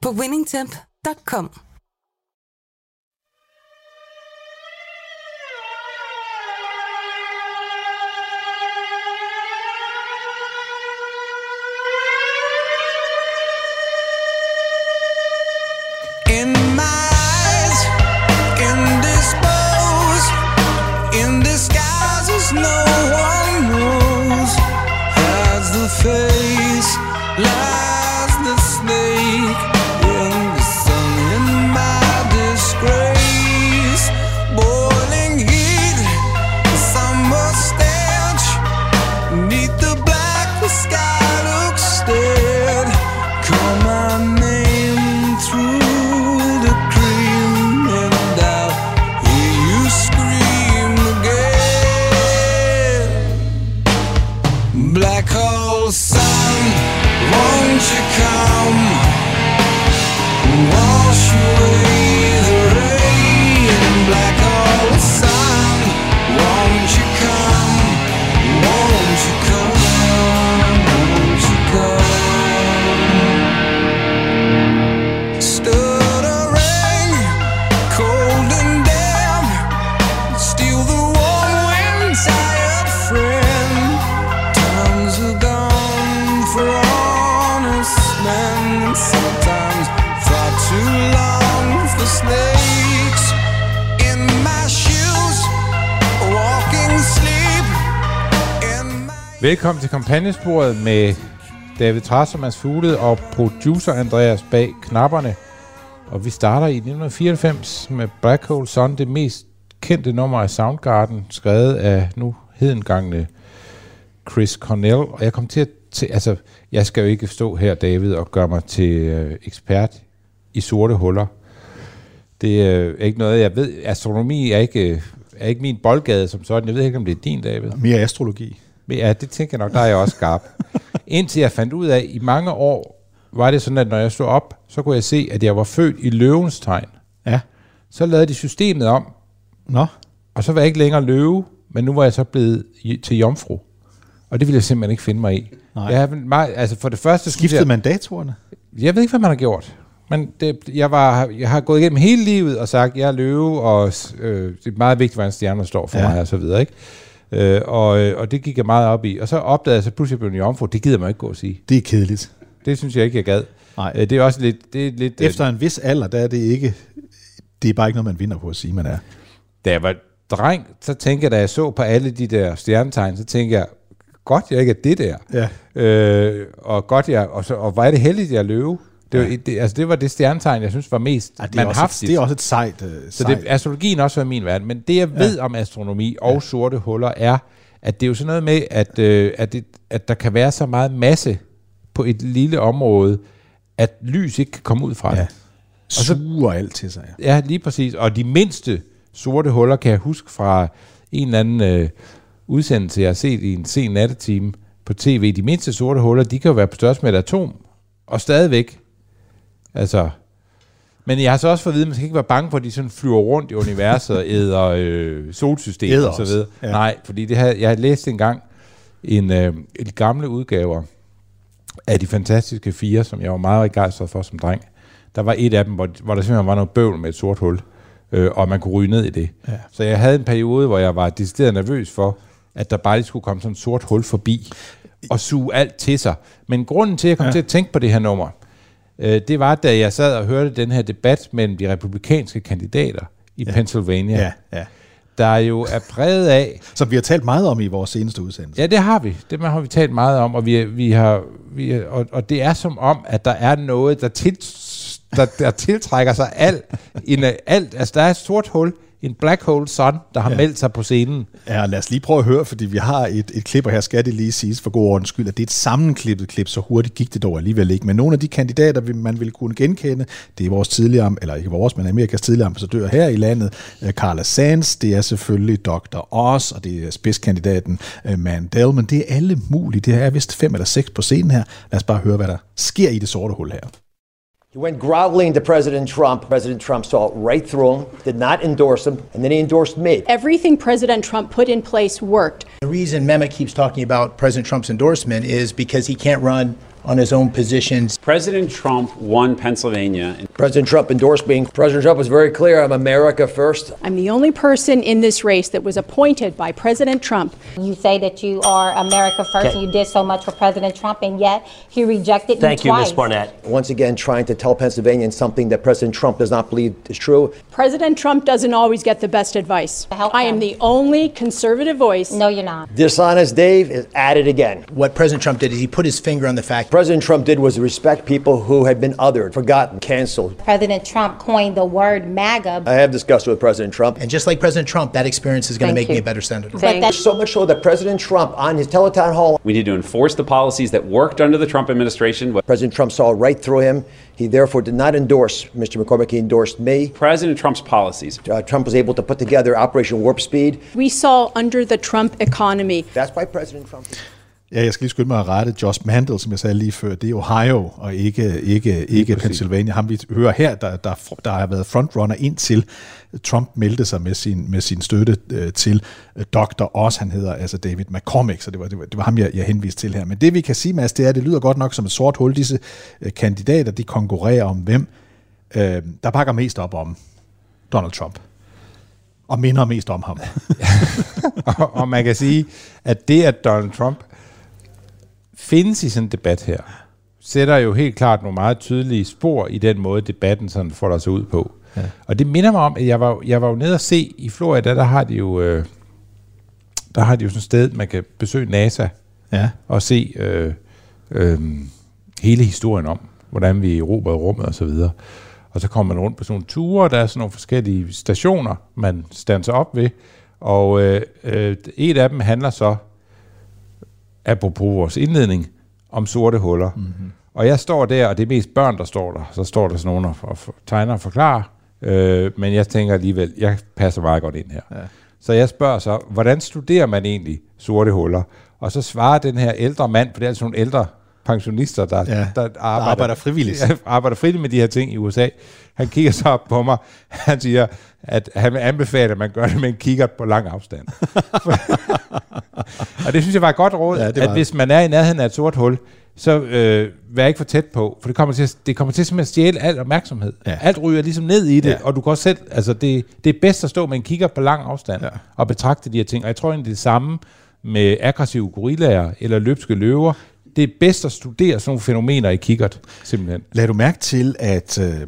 på winningtemp.com. Velkommen til kampagnesporet med David Trassermans Fuglede og producer Andreas bag knapperne. Og vi starter i 1994 med Black Hole Sun, det mest kendte nummer af Soundgarden, skrevet af nu hedengangne Chris Cornell. Og jeg kom til at til, altså, jeg skal jo ikke stå her, David, og gøre mig til øh, ekspert i sorte huller. Det øh, er ikke noget, jeg ved. Astronomi er ikke, øh, er ikke min boldgade som sådan. Jeg ved ikke, om det er din, David. Mere astrologi. Men ja, det tænker jeg nok, der er jeg også skarp. Indtil jeg fandt ud af, at i mange år var det sådan, at når jeg stod op, så kunne jeg se, at jeg var født i løvens tegn. Ja. Så lavede de systemet om, Nå, og så var jeg ikke længere løve, men nu var jeg så blevet til jomfru. Og det ville jeg simpelthen ikke finde mig i. Nej. Jeg, meget, altså for det første... skiftede jeg, man datorerne? Jeg ved ikke, hvad man har gjort. Men det, jeg, var, jeg har gået igennem hele livet og sagt, jeg er løve, og øh, det er meget vigtigt, hvordan stjerner står for ja. mig, og så videre. Ikke? Øh, og, øh, og det gik jeg meget op i. Og så opdagede jeg så pludselig, at jeg blev en jomfru. Det gider man ikke gå og sige. Det er kedeligt. Det synes jeg ikke, jeg gad. Nej. Øh, det er også lidt... Det er lidt Efter en vis alder, der er det ikke... Det er bare ikke noget, man vinder på at sige, man er. da jeg var dreng, så tænkte jeg, da jeg så på alle de der stjernetegn, så tænkte jeg, godt jeg ikke er det der. Ja. Øh, og godt jeg, og, så, og hvor er det heldigt, jeg er løve. Det, var, det, altså, det var det stjernetegn, jeg synes var mest Ja, det, er også et, manhaftigt. det er også et sejt... Uh, Så det, astrologien også var min verden. Men det, jeg ved Ja. om astronomi og ja. sorte huller, er, at det er jo sådan noget med, at, øh, at, det, at der kan være så meget masse på et lille område, at lys ikke kan komme ud fra Ja. det. suger alt til sig. Ja. Ja, lige præcis. Og de mindste sorte huller kan jeg huske fra en eller anden øh, udsendelse, jeg har set i en sen nattetime på tv. De mindste sorte huller, de kan jo være på størrelse med et atom. Og stadigvæk. Altså... Men jeg har så også fået at vide, at man skal ikke være bange for, at de sådan flyver rundt i universet og æder øh, solsystemet Æder og så videre. Ja. Nej, fordi det her, jeg har læst engang en, øh, en gamle udgaver af de fantastiske fire, som jeg var meget begejstret for som dreng. Der var et af dem, hvor, hvor der simpelthen var noget bøvl med et sort hul, øh, og man kunne ryge ned i det. Ja. Så jeg havde en periode, hvor jeg var decideret nervøs for, at der bare lige skulle komme sådan et sort hul forbi og suge alt til sig. Men grunden til, at jeg kom ja. til at tænke på det her nummer, øh, det var, da jeg sad og hørte den her debat mellem de republikanske kandidater i ja. Pennsylvania, ja, ja. der jo er præget af, Som vi har talt meget om i vores seneste udsendelse. Ja, det har vi. Det har vi talt meget om, og, vi, vi har, vi, og, og det er som om, at der er noget, der, til, der, der tiltrækker sig alt, en, alt. Altså, der er et sort hul en Black Hole Sun, der har ja. meldt sig på scenen. Ja, lad os lige prøve at høre, fordi vi har et, et klip, og her skal det lige siges for god ordens skyld, at det er et sammenklippet klip, så hurtigt gik det dog alligevel ikke. Men nogle af de kandidater, man ville kunne genkende, det er vores tidligere, eller ikke vores, men Amerikas tidligere ambassadør her i landet, øh, Carla Sands, det er selvfølgelig Dr. Oz, og det er spidskandidaten øh, Mandel, men det er alle mulige. Det er vist fem eller seks på scenen her. Lad os bare høre, hvad der sker i det sorte hul her. He went groveling to President Trump. President Trump saw right through him, did not endorse him, and then he endorsed me. Everything President Trump put in place worked. The reason Mehmet keeps talking about President Trump's endorsement is because he can't run on his own positions. President Trump won Pennsylvania. and President Trump endorsed me. President Trump was very clear I'm America first. I'm the only person in this race that was appointed by President Trump. You say that you are America first and you did so much for President Trump, and yet he rejected you. Thank you you, twice. Ms. Barnett. Once again, trying to tell Pennsylvanians something that President Trump does not believe is true. President Trump doesn't always get the best advice. Help I am the only conservative voice. No, you're not. Dishonest Dave is at it again. What President Trump did is he put his finger on the fact President Trump did was respect people who had been othered, forgotten, canceled. President Trump coined the word MAGA. I have discussed it with President Trump. and just like President Trump, that experience is going to Thank make me a better senator. But that So much so that President Trump, on his teletown hall, We need to enforce the policies that worked under the Trump administration. President Trump saw right through him. He therefore did not endorse Mr. McCormick. He endorsed me. President Trump's policies Uh, Trump was able to put together Operation Warp Speed. We saw under the Trump economy That's why President Trump. Ja, jeg skal lige skynde mig at rette. Josh Mandel, som jeg sagde lige før, det er Ohio, og ikke, ikke, ikke Pennsylvania. Ham vi hører her, der, der, der har været frontrunner indtil Trump meldte sig med sin, med sin støtte øh, til øh, Dr. Oz, han hedder altså David McCormick, så det var, det var, det var ham, jeg, jeg henviste til her. Men det vi kan sige, Mads, det er, at det lyder godt nok som et sort hul. Disse øh, kandidater, de konkurrerer om hvem, øh, der bakker mest op om Donald Trump. Og minder mest om ham. og, og man kan sige, at det, at Donald Trump findes i sådan en debat her, sætter jo helt klart nogle meget tydelige spor i den måde, debatten sådan folder sig ud på. Ja. Og det minder mig om, at jeg var, jeg var jo nede og se i Florida, der har de jo, øh, der har de jo sådan et sted, man kan besøge NASA Ja. og se øh, øh, hele historien om, hvordan vi erobrede rummet og så videre. Og så kommer man rundt på sådan nogle ture, der er sådan nogle forskellige stationer, man standser op ved, og øh, øh, et af dem handler så, apropos vores indledning, om sorte huller. Mm-hmm. Og jeg står der, og det er mest børn, der står der. Så står der sådan nogen og, tegner og forklarer. Øh, men jeg tænker alligevel, jeg passer meget godt ind her. Ja. Så jeg spørger så, hvordan studerer man egentlig sorte huller? Og så svarer den her ældre mand, for det er altså nogle ældre pensionister, der, Ja, der, der arbejder frivilligt. Ja, arbejder frivilligt med de her ting i USA. Han kigger så op på mig. Han siger, at han vil anbefale, at man gør det med en kikkert på lang afstand. og det synes jeg var et godt råd, Ja, at det. hvis man er i nærheden af et sort hul, så øh, vær ikke for tæt på, for det kommer til, at- det kommer til simpelthen at stjæle al opmærksomhed. Ja. Alt ryger ligesom ned i det, Ja. og du kan også selv, altså det, det er bedst at stå med en kigger på lang afstand Ja. og betragte de her ting. Og jeg tror egentlig det er samme med aggressive gorillaer eller løbske løver. Det er bedst at studere sådan nogle fænomener i kikkert, simpelthen. Lad du mærke til, at øh,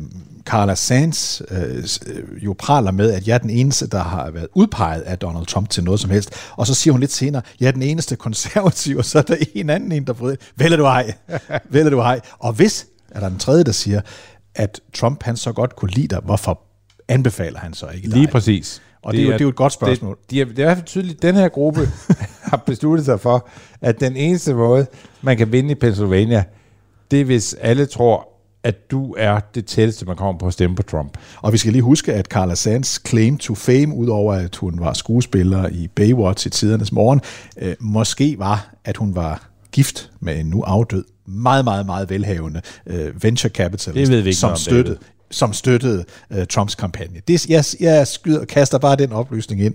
Carla Sands øh, øh, jo praler med, at jeg er den eneste, der har været udpeget af Donald Trump til noget som helst. Og så siger hun lidt senere, jeg er den eneste konservativ, og så er der en anden en, der får Vælger du ej? Vælger du ej? Og hvis, er der en tredje, der siger, at Trump han så godt kunne lide dig, hvorfor anbefaler han så ikke dig? Lige præcis. Og det er jo- det er jo et godt spørgsmål. Det, de er, det er i hvert fald tydeligt, at den her gruppe har besluttet sig for, at den eneste måde, man kan vinde i Pennsylvania, det er, hvis alle tror, at du er det tætteste, man kommer på at stemme på Trump. Og vi skal lige huske, at Carla Sands claim to fame, udover at hun var skuespiller i Baywatch i tidernes morgen, øh, måske var, at hun var gift med en nu afdød, meget, meget, meget velhavende øh, venture capitalist, Det ved som støttede, som støttede øh, Trumps kampagne. Det, jeg, jeg skyder, kaster bare den oplysning ind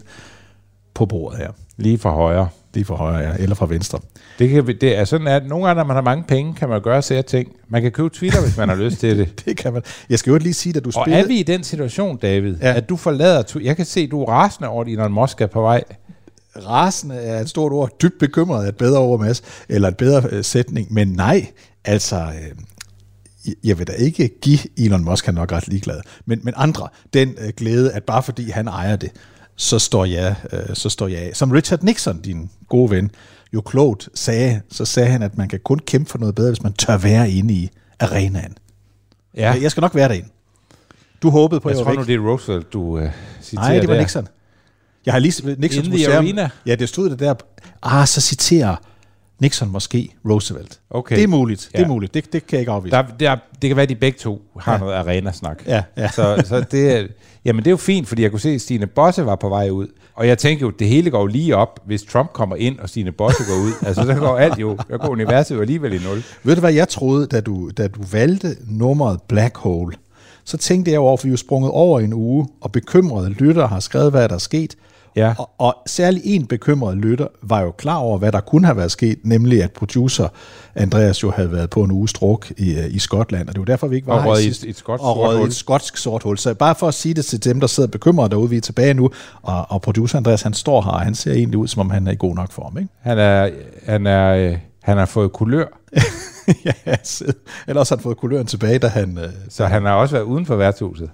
på bordet her. Lige fra højre. Lige fra højre, ja, eller fra venstre. Det, kan, det er sådan, at nogle gange, når man har mange penge, kan man gøre sære ting. Man kan købe Twitter, hvis man har lyst til det. Det kan man. Jeg skal jo lige sige, at du Og spillede... er vi i den situation, David, Ja. at du forlader... Twi- Jeg kan se, at du er rasende over, at Elon Musk er på vej. rasende er et stort ord, dybt bekymret er et bedre ord, Mads, eller et bedre øh, sætning, men nej, altså, øh, jeg vil da ikke give Elon Musk, han nok ret ligeglad, men, men andre, den øh, glæde, at bare fordi han ejer det, så står jeg, øh, så står jeg af. Som Richard Nixon, din gode ven, jo klogt sagde, så sagde han, at man kan kun kæmpe for noget bedre, hvis man tør være inde i arenaen. Ja. Jeg skal nok være derinde. Du håbede på, at Jeg jeg tror nu, det er Roosevelt, du uh, citerer Nej, det var der. Nixon. Jeg har lige Nixons In the museum. arena? Ja, det stod det der. Ah, så citerer Nixon måske Roosevelt. Okay. Det er muligt. Det er Ja. muligt. Det, det kan jeg ikke afvise. Der, der, det kan være, at de begge to har Ja. ja. noget arena-snak. Ja, ja. Så, så det, jamen det er jo fint, fordi jeg kunne se, at Stine Bosse var på vej ud. Og jeg tænker jo, det hele går lige op, hvis Trump kommer ind, og Stine Bosse går ud. Altså, så går alt jo, der går universet jo alligevel i nul. Ved du, hvad jeg troede, da du, da du valgte nummeret Black Hole? Så tænkte jeg over, for vi er jo sprunget over en uge, og bekymrede lytter har skrevet, hvad der er sket. Ja. Og, og særlig en bekymret lytter var jo klar over, hvad der kunne have været sket, nemlig at producer Andreas jo havde været på en uge struk i, øh, i Skotland, og det var derfor, vi ikke var Og her i sidst. et- et skotsk og sort røget et skotsk sort hul. Så bare for at sige det til dem, der sidder bekymrede derude, vi er tilbage nu, og, og producer Andreas, han står her, og han ser egentlig ud, som om han er i god nok form, ikke? Han er, han er, øh, han har fået kulør, ja, så- ellers har han fået kuløren tilbage, da han... Øh, så han har også været uden for værtshuset.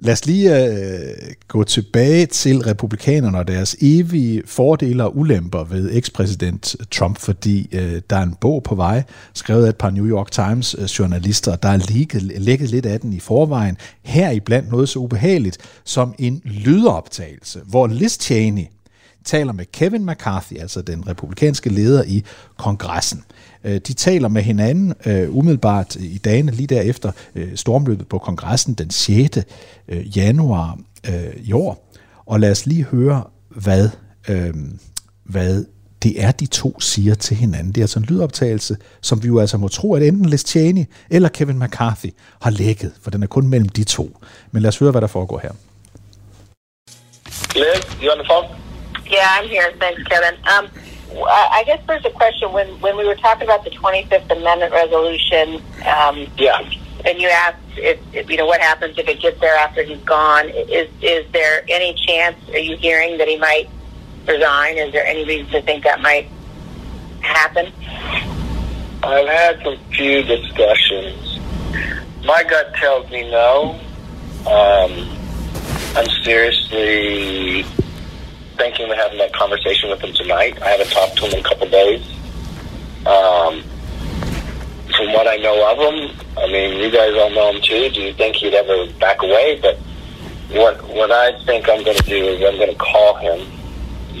Lad os lige øh, gå tilbage til republikanerne og deres evige fordele og ulemper ved ekspræsident Trump, fordi øh, der er en bog på vej, skrevet af et par New York Times øh, journalister, der er lækket lægget lidt af den i forvejen. Her iblandt noget så ubehageligt som en lydoptagelse, hvor Liz Cheney taler med Kevin McCarthy, altså den republikanske leder i kongressen. Øh, De taler med hinanden øh, umiddelbart i dagene lige derefter øh, stormløbet på kongressen den 6. øh, januar øh, i år. Og lad os lige høre, hvad, øh, hvad det er, de to siger til hinanden. Det er altså en lydoptagelse, som vi jo altså må tro, at enten Liz Cheney eller Kevin McCarthy har lækket, for den er kun mellem de to. Men lad os høre, hvad der foregår her. Liz, you on the phone? Yeah, I'm here. Thanks, Kevin. Um, I I guess there's a question when when we were talking about the 25th Amendment resolution. Um, Yeah. And you asked if, if you know what happens if it gets there after he's gone. Is is there any chance? Are you hearing that he might resign? Is there any reason to think that might happen? I've had some few discussions. My gut tells me no. Um, I'm seriously thinking of having that conversation with him tonight. I haven't talked to him in a couple days. Um, from what I know of him, I mean, you guys all know him too. Do you think he'd ever back away? But what what I think I'm going to do is I'm going to call him.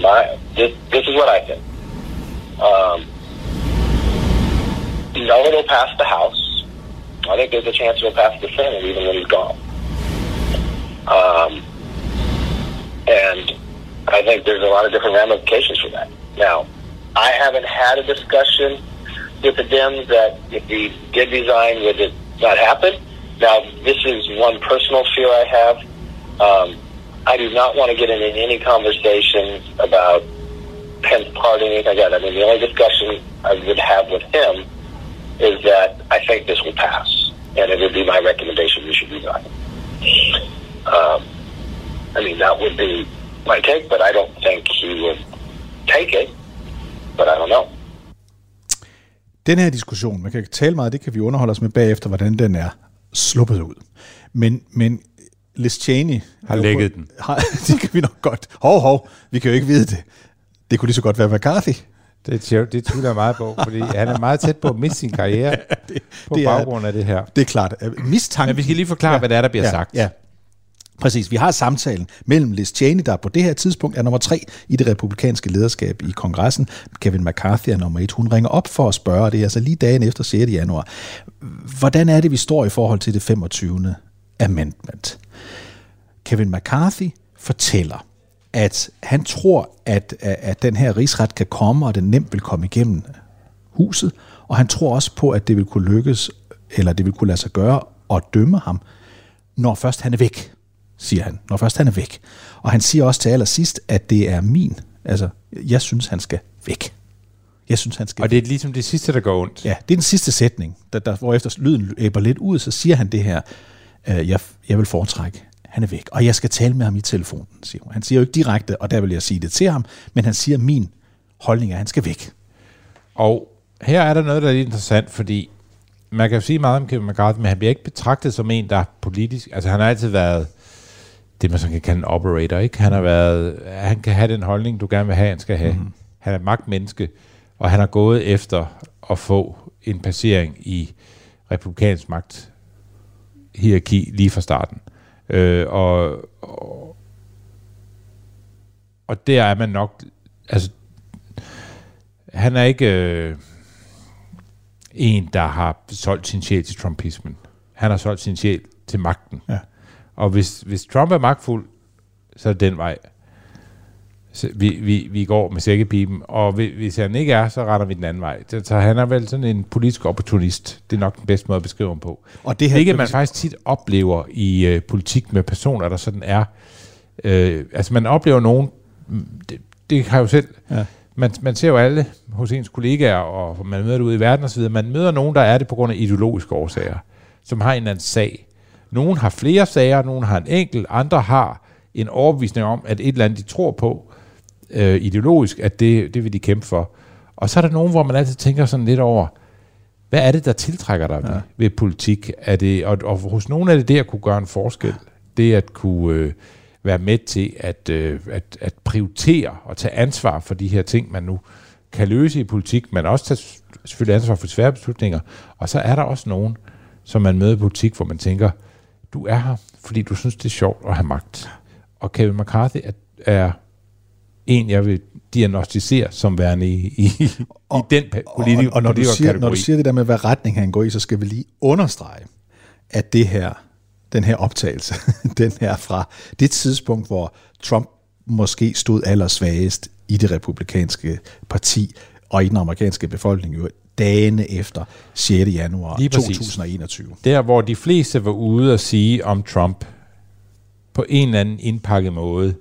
My this this is what I think. Um, no, it'll pass the House. I think there's a chance it'll pass the Senate even when he's gone. Um, and I think there's a lot of different ramifications for that. Now, I haven't had a discussion with the Dems that if he did resign, would it not happen? Now, this is one personal fear I have. Um, I do not want to get into any conversations about Pence parting, anything like that. I mean, the only discussion I would have with him is that I think this will pass, and it would be my recommendation you should resign. Um, I mean, that would be my take, but I don't think he would take it. But I don't know. Den her diskussion, man kan tale meget, det kan vi underholde os med bagefter, hvordan den er sluppet ud. Men, men Liz Cheney... Har på- den. Har, det kan vi nok godt. Hov, hov, vi kan jo ikke vide det. Det kunne lige så godt være McCarthy. Det, det tvivler jeg meget på, fordi han er meget tæt på at miste sin karriere det, på det det er- baggrund af det her. Det er klart. Mistanken, Men vi skal lige forklare, hvad det er, der bliver ja, sagt. Ja, Præcis. Vi har samtalen mellem Liz Cheney, der på det her tidspunkt er nummer tre i det republikanske lederskab i kongressen. Kevin McCarthy er nummer et. Hun ringer op for at spørge, det er altså lige dagen efter 6. januar. Hvordan er det, vi står i forhold til det 25. amendment? Kevin McCarthy fortæller, at han tror, at, at den her rigsret kan komme, og den nemt vil komme igennem huset, og han tror også på, at det vil kunne lykkes, eller det vil kunne lade sig gøre at dømme ham, når først han er væk, siger han. Når først han er væk. Og han siger også til allersidst, at det er min. Altså, jeg synes, han skal væk. Jeg synes, han skal Og det er ligesom det sidste, der går ondt. Ja, det er den sidste sætning, der, der, hvor efter lyden æber lidt ud, så siger han det her, øh, jeg, jeg vil foretrække, han er væk, og jeg skal tale med ham i telefonen, siger hun. Han siger jo ikke direkte, og der vil jeg sige det til ham, men han siger, min holdning er, at han skal væk. Og her er der noget, der er lidt interessant, fordi man kan jo sige meget om Kevin McCarthy, men han bliver ikke betragtet som en, der er politisk. Altså han har altid været det, man så kan kalde en operator, ikke? Han har været, han kan have den holdning, du gerne vil have, han skal have. Mm. Han er magtmenneske, og han har gået efter at få en placering i republikansk magt hierarki lige fra starten. Øh, og, og, og der er man nok, altså, han er ikke øh, en, der har solgt sin sjæl til trumpismen. Han har solgt sin sjæl til magten. Ja. Og hvis, hvis Trump er magtfuld, så er det den vej, så vi, vi, vi går med sækkepipen. Og hvis, han ikke er, så retter vi den anden vej. Så, så han er vel sådan en politisk opportunist. Det er nok den bedste måde at beskrive ham på. Og det her- Hvilket man faktisk tit oplever i øh, politik med personer, der sådan er. Øh, altså man oplever nogen, det, det har jeg jo selv, Ja. man, man ser jo alle hos ens kollegaer, og man møder det ude i verden osv., man møder nogen, der er det på grund af ideologiske årsager, som har en eller anden sag. Nogen har flere sager, nogen har en enkelt, andre har en overbevisning om, at et eller andet, de tror på, øh, ideologisk, at det, det vil de kæmpe for. Og så er der nogen, hvor man altid tænker sådan lidt over, hvad er det, der tiltrækker dig ja. ved, ved politik? Er det, og, og hos nogen er det det at kunne gøre en forskel. Det at kunne øh, være med til at, øh, at, at prioritere og tage ansvar for de her ting, man nu kan løse i politik, men også tage selvfølgelig ansvar for svære beslutninger. Og så er der også nogen, som man møder i politik, hvor man tænker, du er her, fordi du synes, det er sjovt at have magt. Og Kevin McCarthy er, er en, jeg vil diagnostisere som værende i, i, i den politik, og, og når, du siger, når du siger det der med, hvad retning han går i, så skal vi lige understrege, at det her, den her optagelse, den her fra det tidspunkt, hvor Trump måske stod allersvagest i det republikanske parti og i den amerikanske befolkning, jo dagene efter 6. januar Lige præcis. 2021. Der, hvor de fleste var ude og sige om Trump på en eller anden indpakket måde,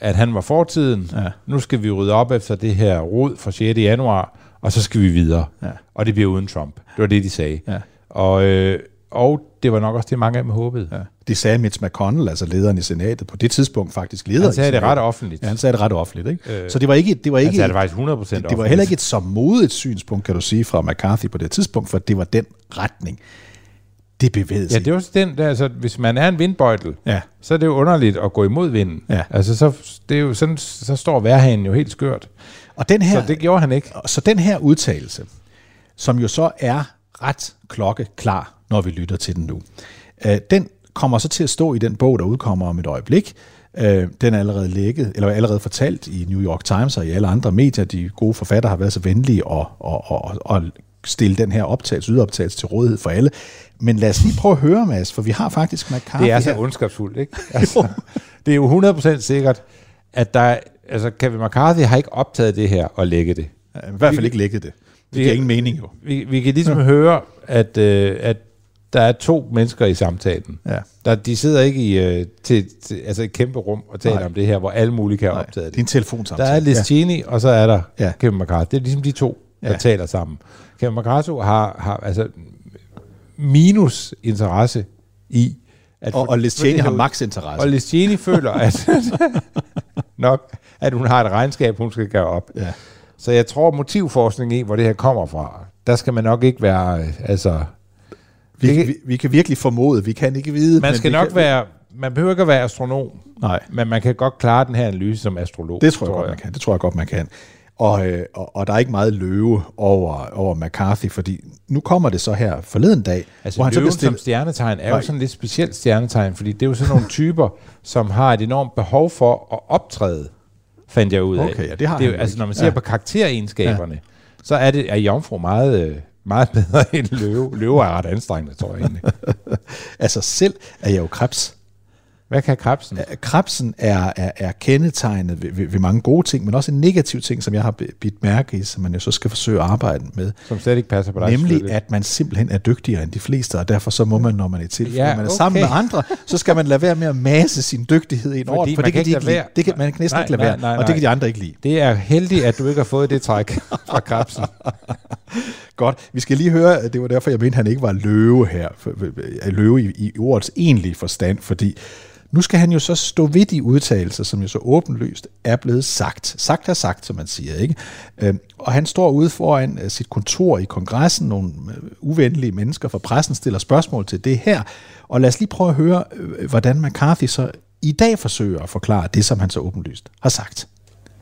at han var fortiden, Ja. nu skal vi rydde op efter det her rod fra 6. januar, og så skal vi videre. Ja. Og det bliver uden Trump. Det var det, de sagde. Ja. Og, øh, og det var nok også det, mange af dem håbede. Ja. Det sagde Mitch McConnell, altså lederen i senatet, på det tidspunkt faktisk leder Han sagde det ret offentligt. Ja, han sagde det ret offentligt. Ikke? Øh, så det var ikke, det var han ikke, sagde det faktisk 100% det, det var offentligt. heller ikke et så modigt synspunkt, kan du sige, fra McCarthy på det tidspunkt, for det var den retning, det bevægede Ja, sig. det er også den, der, altså, hvis man er en vindbøjtel, Ja. så er det jo underligt at gå imod vinden. Ja. Altså, så, det er jo sådan, så står værhanen jo helt skørt. Og den her, Så det gjorde han ikke. Så den her udtalelse, som jo så er ret klokkeklar, når vi lytter til den nu, øh, den kommer så til at stå i den bog, der udkommer om et øjeblik. Øh, den er allerede lækket, eller allerede fortalt i New York Times og i alle andre medier. De gode forfattere har været så venlige at, at, at, at stille den her optagelse, ydoptagelse til rådighed for alle. Men lad os lige prøve at høre, Mads, for vi har faktisk McCarthy Det er så her. ondskabsfuldt, ikke? Altså, det er jo 100% sikkert, at der, altså Kevin McCarthy har ikke optaget det her og lægget det. I hvert fald ikke lækket det. Det Vi- giver ingen mening jo. Vi, vi kan ligesom høre, at, øh, at der er to mennesker i samtalen. Ja. Der, de sidder ikke i øh, til, til, altså et kæmpe rum og taler Nej. om det her, hvor alle mulige kan have Nej, optaget det er det. en telefonsamtale. Der er Liz Ja. Og så er der Ja. Kevin McCarthy. Det er ligesom de to, der Ja. taler sammen. Kevin McCarthy har, har altså minus interesse i... At Og, og for det Cheney har max interesse. Og Cheney føler, at nok, at hun har et regnskab, hun skal gøre op. Ja. Så jeg tror, motivforskning i, hvor det her kommer fra, der skal man nok ikke være, øh, altså... Vi, Det kan- vi, vi kan virkelig formode, vi kan ikke vide. Man skal nok kan, være, man behøver ikke at være astronom, Nej, men man kan godt klare den her analyse som astrolog. det tror jeg, godt, man kan. Det tror jeg godt, man kan. Og, øh, og, og der er ikke meget løve over, over McCarthy, fordi nu kommer det så her forleden dag, Altså hvor han så løven bliver stillet... som stjernetegn er jo sådan lidt specielt stjernetegn, fordi det er jo sådan nogle typer, som har et enormt behov for at optræde, fandt jeg ud af. Okay, ja, det har det jo- Altså når man ser Ja. på karakteregenskaberne, så er det er jomfru meget, øh, meget bedre end løve. Løve er ret anstrengende, tror jeg egentlig. Altså selv er jeg jo krebs. Hvad kan krebsen? Krebsen er, er, er kendetegnet ved, ved, ved mange gode ting, men også en negativ ting, som jeg har bidt mærke i, som man jo så skal forsøge at arbejde med. Som slet ikke passer på dig. Nemlig, at man simpelthen er dygtigere end de fleste, og derfor så må man, når man er til, Ja, når man er sammen okay. med andre, så skal man lade være med at masse sin dygtighed ind over, for det kan de ikke lide. Det kan, man kan næsten Nej, ikke lade nej, være, nej, og nej. det kan de andre ikke lide. Det er heldigt, at du ikke har fået det træk fra krebsen. Godt, vi skal lige høre, det var derfor, jeg mente, at han ikke var løve her, løve i, i ordets egentlige forstand, fordi nu skal han jo så stå ved de udtalelser, som jo så åbenlyst er blevet sagt. Sagt er sagt, som man siger, ikke? Øhm, og han står ude foran øh, sit kontor i kongressen, nogle øh, uvenlige mennesker fra pressen stiller spørgsmål til det her, og lad os lige prøve at høre, øh, hvordan McCarthy så i dag forsøger at forklare det, som han så åbenlyst har sagt.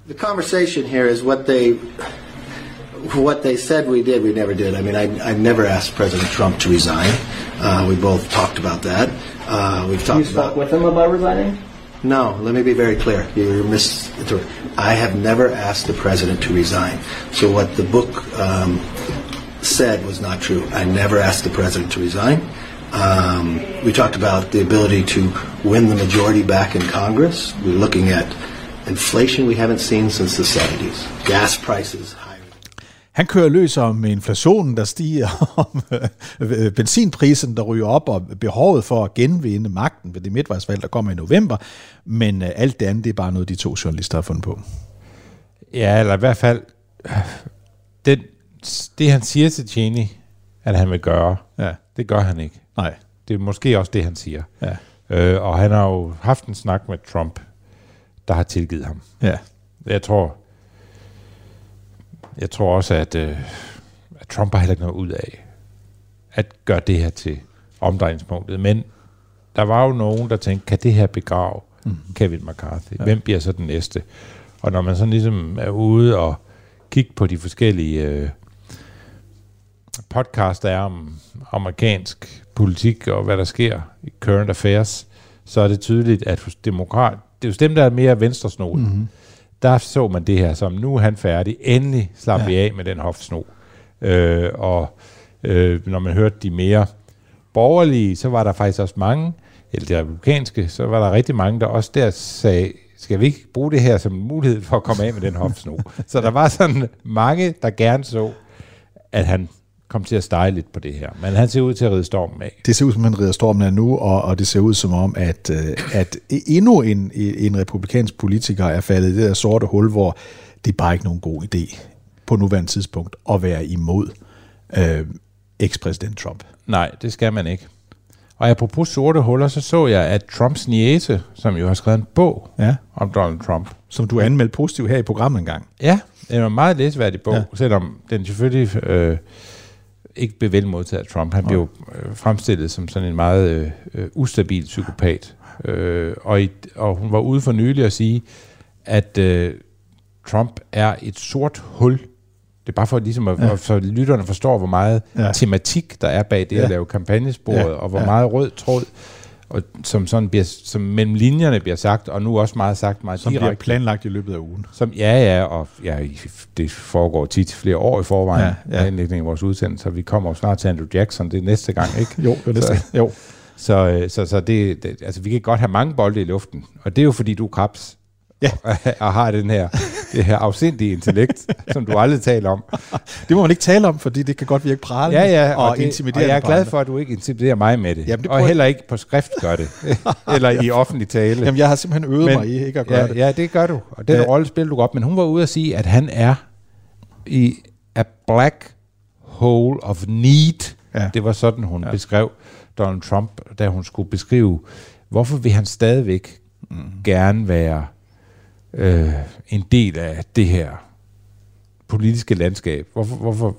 The conversation here is what they what they said we did, we never did. I mean, I, I never asked President Trump to resign. Uh, we both talked about that. Uh, we've talked You spoke about. with him about resigning? No, let me be very clear. You're mis- I have never asked the president to resign. So what the book um, said was not true. I never asked the president to resign. Um, we talked about the ability to win the majority back in Congress. We're looking at inflation we haven't seen since the 70s, gas prices. Han kører løs om inflationen, der stiger, om øh, benzinprisen, der ryger op, og behovet for at genvinde magten ved det midtvejsvalg, der kommer i november. Men øh, alt det andet, det er bare noget, de to journalister har fundet på. Ja, eller i hvert fald, det, det han siger til Cheney, at han vil gøre, ja. det gør han ikke. Nej. Det er måske også det, han siger. Ja. Øh, og han har jo haft en snak med Trump, der har tilgivet ham. Ja. Jeg tror, jeg tror også, at, øh, at Trump har heller ikke noget ud af at gøre det her til omdrejningspunktet. Men der var jo nogen, der tænkte, kan det her begrave mm. Kevin McCarthy? Ja. Hvem bliver så den næste? Og når man sådan ligesom er ude og kigge på de forskellige øh, podcast, der er om amerikansk politik og hvad der sker i current affairs, så er det tydeligt, at hos demokrat, det er jo dem, der er mere venstresnoet. Mm-hmm. Der så man det her som, nu er han færdig, endelig slap ja. vi af med den hofsno. Øh, og øh, når man hørte de mere borgerlige, så var der faktisk også mange, eller de republikanske, så var der rigtig mange, der også der sagde, skal vi ikke bruge det her som en mulighed for at komme af med den hofsno? så der var sådan mange, der gerne så, at han kom til at stege lidt på det her. Men han ser ud til at ride stormen af. Det ser ud som, han rider stormen af nu, og, og det ser ud som om, at, øh, at endnu en, en republikansk politiker er faldet i det der sorte hul, hvor det er bare ikke nogen god idé på nuværende tidspunkt at være imod øh, ekspræsident Trump. Nej, det skal man ikke. Og apropos sorte huller, så så jeg, at Trumps niece, som jo har skrevet en bog ja. om Donald Trump. Som du anmeldte positivt her i programmet engang. Ja, det er en meget læseværdig bog, ja. selvom den selvfølgelig øh, ikke blev vel modtaget af Trump. Han blev øh, fremstillet som sådan en meget øh, ustabil psykopat. Øh, og, i, og hun var ude for nylig at sige, at øh, Trump er et sort hul. Det er bare for, ligesom at, ja. så lytterne forstår, hvor meget ja. tematik der er bag det ja. at lave kampagnesporet, ja. og hvor ja. meget rød tråd, og som sådan bliver, som mellem linjerne bliver sagt, og nu også meget sagt meget som direkte. Som bliver planlagt i løbet af ugen. Som, ja, ja, og ja, det foregår tit flere år i forvejen, ja, ja. af vores udsendelse, så vi kommer jo snart til Andrew Jackson, det er næste gang, ikke? jo, det er næste så, jo. Så, så, så det, det, altså, vi kan godt have mange bolde i luften, og det er jo fordi, du er krabs, ja. og, og har den her, det her afsindige intellekt, som du aldrig taler om. Det må man ikke tale om, fordi det kan godt virke pralende ja, ja, og, og intimiderende. Og jeg er glad for, at du ikke intimiderer mig med det. Jamen, det og heller ikke på skrift gør det. Eller i offentlig tale. Jamen, jeg har simpelthen øvet men, mig i ikke at gøre ja, det. Ja, det gør du. Og den ja. rolle spiller du godt. Men hun var ude at sige, at han er i a black hole of need. Ja. Det var sådan, hun ja. beskrev Donald Trump, da hun skulle beskrive, hvorfor vil han stadigvæk mm. gerne være øh, en del af det her politiske landskab. Hvorfor, hvorfor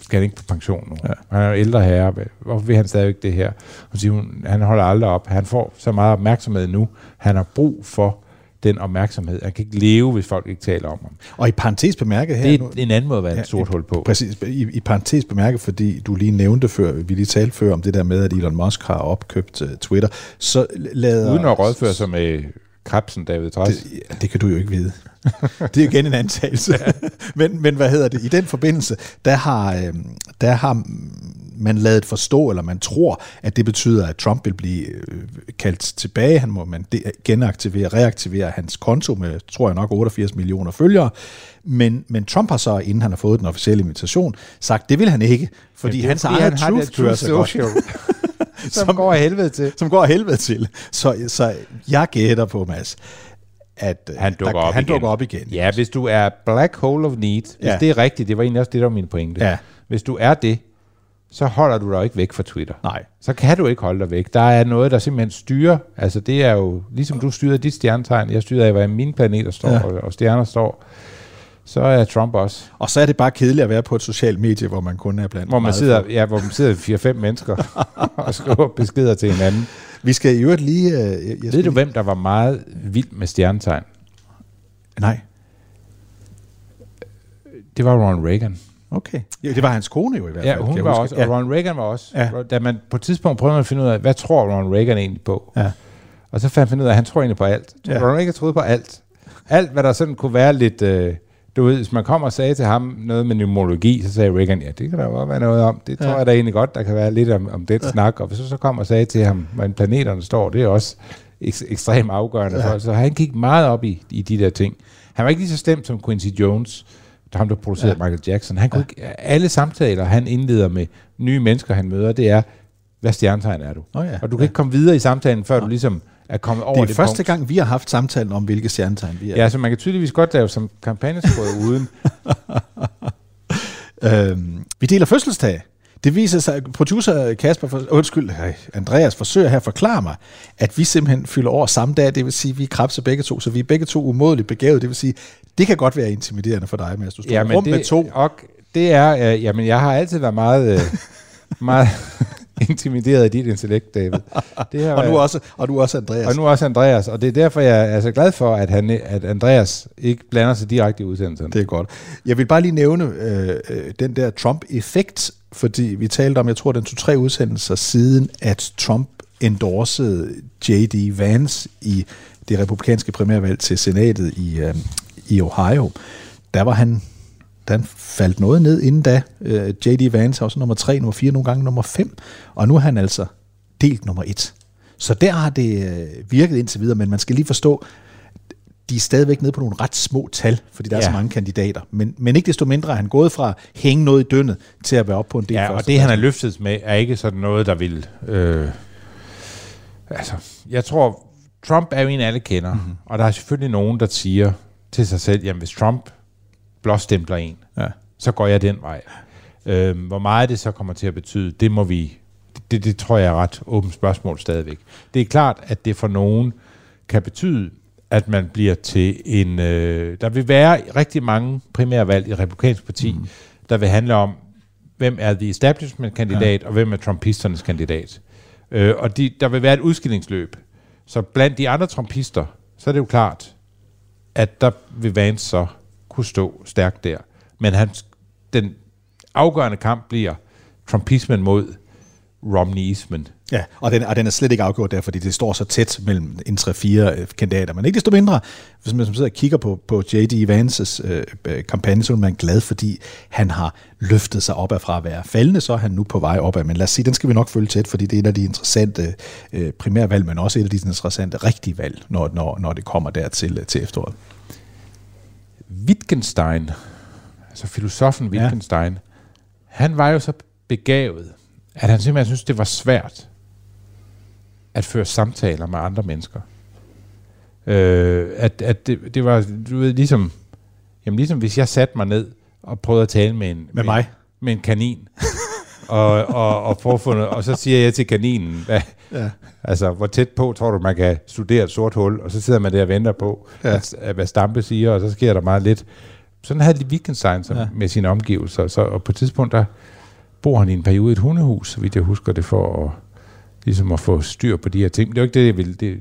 skal han ikke på pension nu? Ja. Han er jo ældre herre. Hvorfor vil han stadigvæk det her? Hun siger, hun, han holder aldrig op. Han får så meget opmærksomhed nu. Han har brug for den opmærksomhed. Han kan ikke leve, hvis folk ikke taler om ham. Og i parentes bemærket her... Det er nu, en anden måde at være ja, et sort hul på. Præcis. I, I parentes bemærket, fordi du lige nævnte før, vi lige talte før om det der med, at Elon Musk har opkøbt uh, Twitter, så lader... Uden at rådføre sig med krebsen, David Træs. Det, ja, det kan du jo ikke vide. det er igen en antagelse. men, men hvad hedder det? I den forbindelse, der har, øh, der har man lavet forstå, eller man tror, at det betyder, at Trump vil blive øh, kaldt tilbage. Han må man genaktivere, reaktivere hans konto med, tror jeg nok, 88 millioner følgere. Men, men Trump har så, inden han har fået den officielle invitation, sagt, det vil han ikke, fordi hans eget han truth kører så godt. som, som går af helvede til. Som går af helvede til. Så, så jeg gætter på, Mads, at han dukker, der, op, han igen. dukker op igen. Ja, hvis du er black hole of need, hvis Ja. det er rigtigt, det var egentlig også det, der var min pointe. Ja. Hvis du er det, så holder du dig ikke væk fra Twitter. Nej. Så kan du ikke holde dig væk. Der er noget, der simpelthen styrer. Altså det er jo, ligesom du styrede dit stjernetegn, jeg styrede af, hvad mine planeter står, ja. og, og stjerner står, så er Trump også. Og så er det bare kedeligt at være på et socialt medie, hvor man kun er blandt Hvor man sidder, ja, hvor man sidder 4-5 mennesker og skriver beskeder til hinanden. Vi skal i øvrigt lige... øh, Jeg, jeg Ved du, hvem der var meget vild med stjernetegn? Nej. Det var Ronald Reagan. Okay. Ja, det var hans kone jo i hvert fald. Ja, hun var huske. også, Ja. og Ronald Reagan var også. Ja. Da man på et tidspunkt prøvede at finde ud af, hvad tror Ronald Reagan egentlig på? Ja. Og så fandt man ud af, at han tror egentlig på alt. Ja. Ronald Reagan troede på alt. Alt, hvad der sådan kunne være lidt... Øh, du ved, hvis man kommer og sagde til ham noget med pneumologi, så sagde Reagan, ja, det kan der godt være noget om. Det tror Ja. jeg da egentlig godt, der kan være lidt om, om det Ja. snak. Og hvis du så kommer og sagde til ham, hvordan planeterne står, det er også ek- ekstremt afgørende Ja. ja. for. Så han gik meget op i, i de der ting. Han var ikke lige så stemt som Quincy Jones, der ham, der producerede Ja. ja. Michael Jackson. Han kunne ikke, alle samtaler, han indleder med nye mennesker, han møder, det er, hvad stjernetegn er du? Nå ja. Og du kan ikke komme videre i samtalen, før du ligesom er kommet over Det er det første punkt. gang, vi har haft samtalen om, hvilke stjernetegn vi er. Ja, så man kan tydeligvis godt lave som kampagnesprøve uden. Øhm, vi deler fødselsdag. Det viser sig, at producer Kasper, for, undskyld, hey, Andreas forsøger her at forklare mig, at vi simpelthen fylder over samme dag, det vil sige, at vi er krabse begge to, så vi er begge to umådeligt begavet, det vil sige, det kan godt være intimiderende for dig, Mads. Du står Jamen, rum det, med to. Og det er, øh, jamen jeg har altid været meget, øh, meget intimideret af dit intellekt, David. Det her, Og nu også, og nu også Andreas. Og nu også Andreas, og det er derfor, jeg er så glad for, at, han, at Andreas ikke blander sig direkte i udsendelsen. Det er godt. Jeg vil bare lige nævne øh, øh, den der Trump-effekt, fordi vi talte om, jeg tror, den to-tre udsendelser siden, at Trump endorsede J.D. Vance i det republikanske primærvalg til senatet i, øh, i Ohio. Der var han den faldt noget ned inden da. Øh, J.D. Vance har også nummer 3, nummer 4, nogle gange nummer 5, og nu er han altså delt nummer 1. Så der har det øh, virket indtil videre, men man skal lige forstå, de er stadigvæk nede på nogle ret små tal, fordi der ja. er så mange kandidater. Men, men ikke desto mindre er han gået fra at hænge noget i dønnet til at være op på en del Ja, og det han er løftet med, er ikke sådan noget, der vil... Øh, altså, jeg tror, Trump er jo en, alle kender, Mhm. mm-hmm. og der er selvfølgelig nogen, der siger til sig selv, jamen hvis Trump blåstempler en, Ja. så går jeg den vej. Øh, hvor meget det så kommer til at betyde, det må vi... Det, det tror jeg er ret åbent spørgsmål stadigvæk. Det er klart, at det for nogen kan betyde, at man bliver til en... Øh, der vil være rigtig mange primærvalg i Republikansk Parti, mm. der vil handle om, hvem er the establishment-kandidat, ja. og hvem er trumpisternes kandidat. Øh, og de, der vil være et udskillingsløb. Så blandt de andre trumpister, så er det jo klart, at der vil Vance så kunne stå stærkt der. Men han, den afgørende kamp bliver trumpismen mod Romneyismen. Ja, og den, og den er slet ikke afgjort der, fordi det står så tæt mellem en 3-4 øh, kandidater. Men ikke desto mindre, hvis man som sidder og kigger på, på J.D. Vances øh, øh, kampagne, så er man glad, fordi han har løftet sig op af fra at være faldende, så er han nu på vej opad. Men lad os sige, den skal vi nok følge tæt, fordi det er et af de interessante øh, primærvalg, men også et af de interessante rigtige valg, når, når, når det kommer dertil øh, til efteråret. Wittgenstein, altså filosofen Wittgenstein, ja. han var jo så begavet, at han simpelthen synes, det var svært at føre samtaler med andre mennesker. Øh, at at det, det var, du ved, ligesom, jamen ligesom hvis jeg satte mig ned og prøvede at tale med en, Med mig? med en kanin, og, og, og, noget, og så siger jeg til kaninen, hvad, Ja. altså, hvor tæt på tror du, man kan studere et sort hul, og så sidder man der og venter på, ja. at, at, hvad Stampe siger, og så sker der meget lidt. Sådan havde de Wittgenstein som, Ja. med sine omgivelser, så, og på et tidspunkt, der bor han i en periode i et hundehus, så vidt jeg husker det, for at, ligesom at få styr på de her ting. Men det er jo ikke det, jeg vil. Det,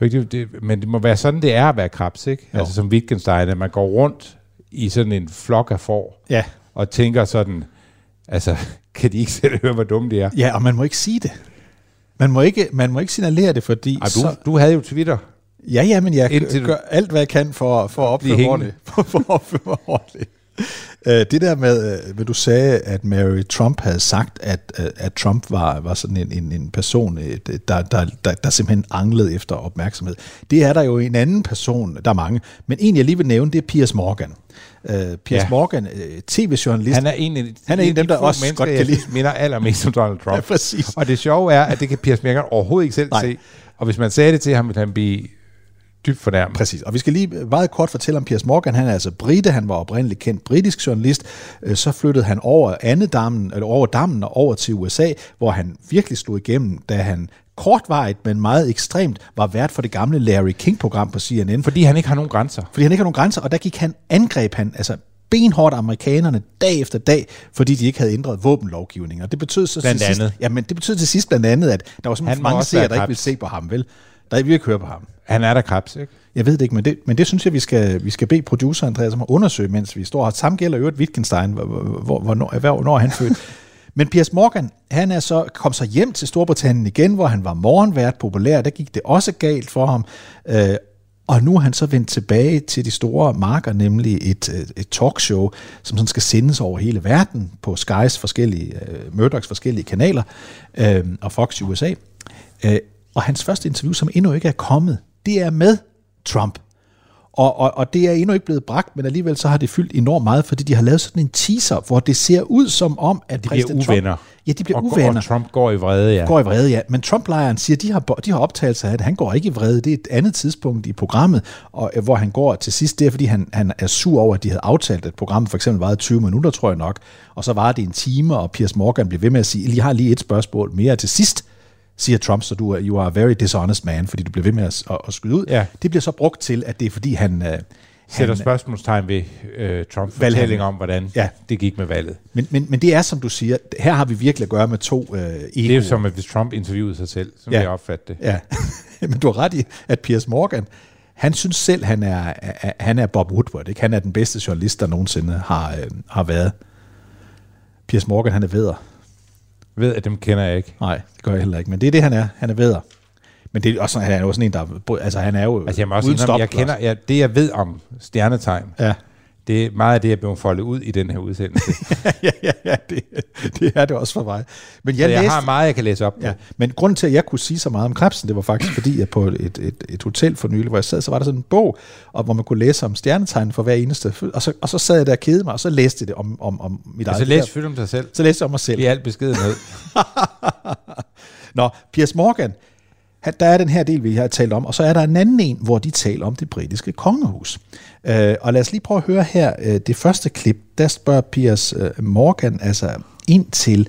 det, det, det, men det må være sådan, det er at være krebs, ikke? Jo. Altså som Wittgenstein, at man går rundt i sådan en flok af får, Ja. og tænker sådan, altså, kan de ikke selv høre, hvor dumme de er? Ja, og man må ikke sige det. Man må ikke, man må ikke signalere det, fordi... Ej, du, du havde jo Twitter. Ja, ja, men jeg Indtil gør alt, hvad jeg kan for, for at opføre ordentligt. For, at opføre ordentligt. Øh, Det der med, øh, hvad du sagde, at Mary Trump havde sagt, at, øh, at Trump var, var sådan en, en, en person, øh, der, der, der, der simpelthen anglede efter opmærksomhed. Det er der jo en anden person, der er mange, men en jeg lige vil nævne, det er Piers Morgan. Uh, Piers ja. Morgan, tv-journalist. Han er en af, han er en af dem, der få også godt kan lide. minder allermest om Donald Trump. Ja, præcis. Og det sjove er, at det kan Piers Morgan overhovedet ikke selv Nej. se. Og hvis man sagde det til ham, ville han blive dybt fornærmet. Præcis, og vi skal lige meget kort fortælle om Piers Morgan. Han er altså brite, han var oprindeligt kendt britisk journalist. Øh, Så flyttede han over andedammen, eller over dammen og over til USA, hvor han virkelig slog igennem, da han kortvarigt, men meget ekstremt, var vært for det gamle Larry King-program på CNN. Fordi han ikke har nogen grænser. Fordi han ikke har nogen grænser, og der gik han, angreb han, altså benhårdt amerikanerne dag efter dag, fordi de ikke havde ændret våbenlovgivningen. Og det betød så Blandt til sidst, andet. jamen, det betød til sidst blandt andet, at der var simpelthen Han mange seere, der ikke ville se på ham, vel? Der ville ikke høre på ham. Han er der krebs, ikke? Jeg ved det ikke, men det, men det synes jeg, vi skal, vi skal bede producer Andreas om at undersøge, mens vi står her. Samme gælder jo Wittgenstein, hvor, hvor, hvornår, hvornår han født. Men Piers Morgan, han er så kom så hjem til Storbritannien igen, hvor han var morgenvært populær. Der gik det også galt for ham. Øh, og nu er han så vendt tilbage til de store marker, nemlig et, et, et talkshow, som sådan skal sendes over hele verden på Skys forskellige, uh, Murdochs forskellige kanaler uh, og Fox USA. Uh, og hans første interview, som endnu ikke er kommet, det er med Trump. Og, og, og det er endnu ikke blevet bragt, men alligevel så har det fyldt enormt meget, fordi de har lavet sådan en teaser, hvor det ser ud som om, at de bliver uvenner. Trump, ja, de bliver og, uvenner. Og Trump går i vrede, ja. Går i vrede, ja. Men Trump-lejren siger, de har, de har optagelser af, at han går ikke i vrede. Det er et andet tidspunkt i programmet, og, hvor han går til sidst. Det er, fordi han, han er sur over, at de havde aftalt, at programmet for eksempel varede 20 minutter, tror jeg nok. Og så var det en time, og Piers Morgan blev ved med at sige, jeg har lige et spørgsmål mere til sidst siger Trump, så du er, you are a very dishonest man, fordi du bliver ved med at, at, at skyde ud. Ja. Det bliver så brugt til, at det er fordi han... Uh, Sætter spørgsmålstegn ved øh, Trumps fortælling om, hvordan ja. det gik med valget. Men, men, men det er, som du siger, her har vi virkelig at gøre med to øh, egoer. Det er jo som, at hvis Trump interviewede sig selv, som ja. jeg opfatter det. Ja, men du har ret i, at Piers Morgan, han synes selv, han er, han er Bob Woodward. Ikke? Han er den bedste journalist, der nogensinde har, øh, har været. Piers Morgan, han er veder. Ved, at dem kender jeg ikke. Nej, det gør jeg heller ikke. Men det er det, han er. Han er veder. Men det er også, han er jo sådan en, der... Altså, han er jo altså, jeg må også indrømme, jeg kender, ja, det jeg ved om stjernetegn, ja. Det er meget af det, jeg blev foldet ud i den her udsendelse. ja, ja, ja, det, det er det også for mig. Men jeg, så jeg læste, har meget, jeg kan læse op på. Ja, men grunden til, at jeg kunne sige så meget om krebsen, det var faktisk fordi, at på et, et, et hotel for nylig, hvor jeg sad, så var der sådan en bog, og hvor man kunne læse om stjernetegn for hver eneste. Og så, og så sad jeg der og kedede mig, og så læste jeg det om, om, om mit eget. Og så læste du om dig selv? Så læste jeg om mig selv. I alt beskedenhed. Nå, Piers Morgan, der er den her del, vi har talt om, og så er der en anden en, hvor de taler om det britiske kongehus. Øh, og lad os lige prøve at høre her, øh, det første klip, der spørger Piers øh, Morgan altså ind til,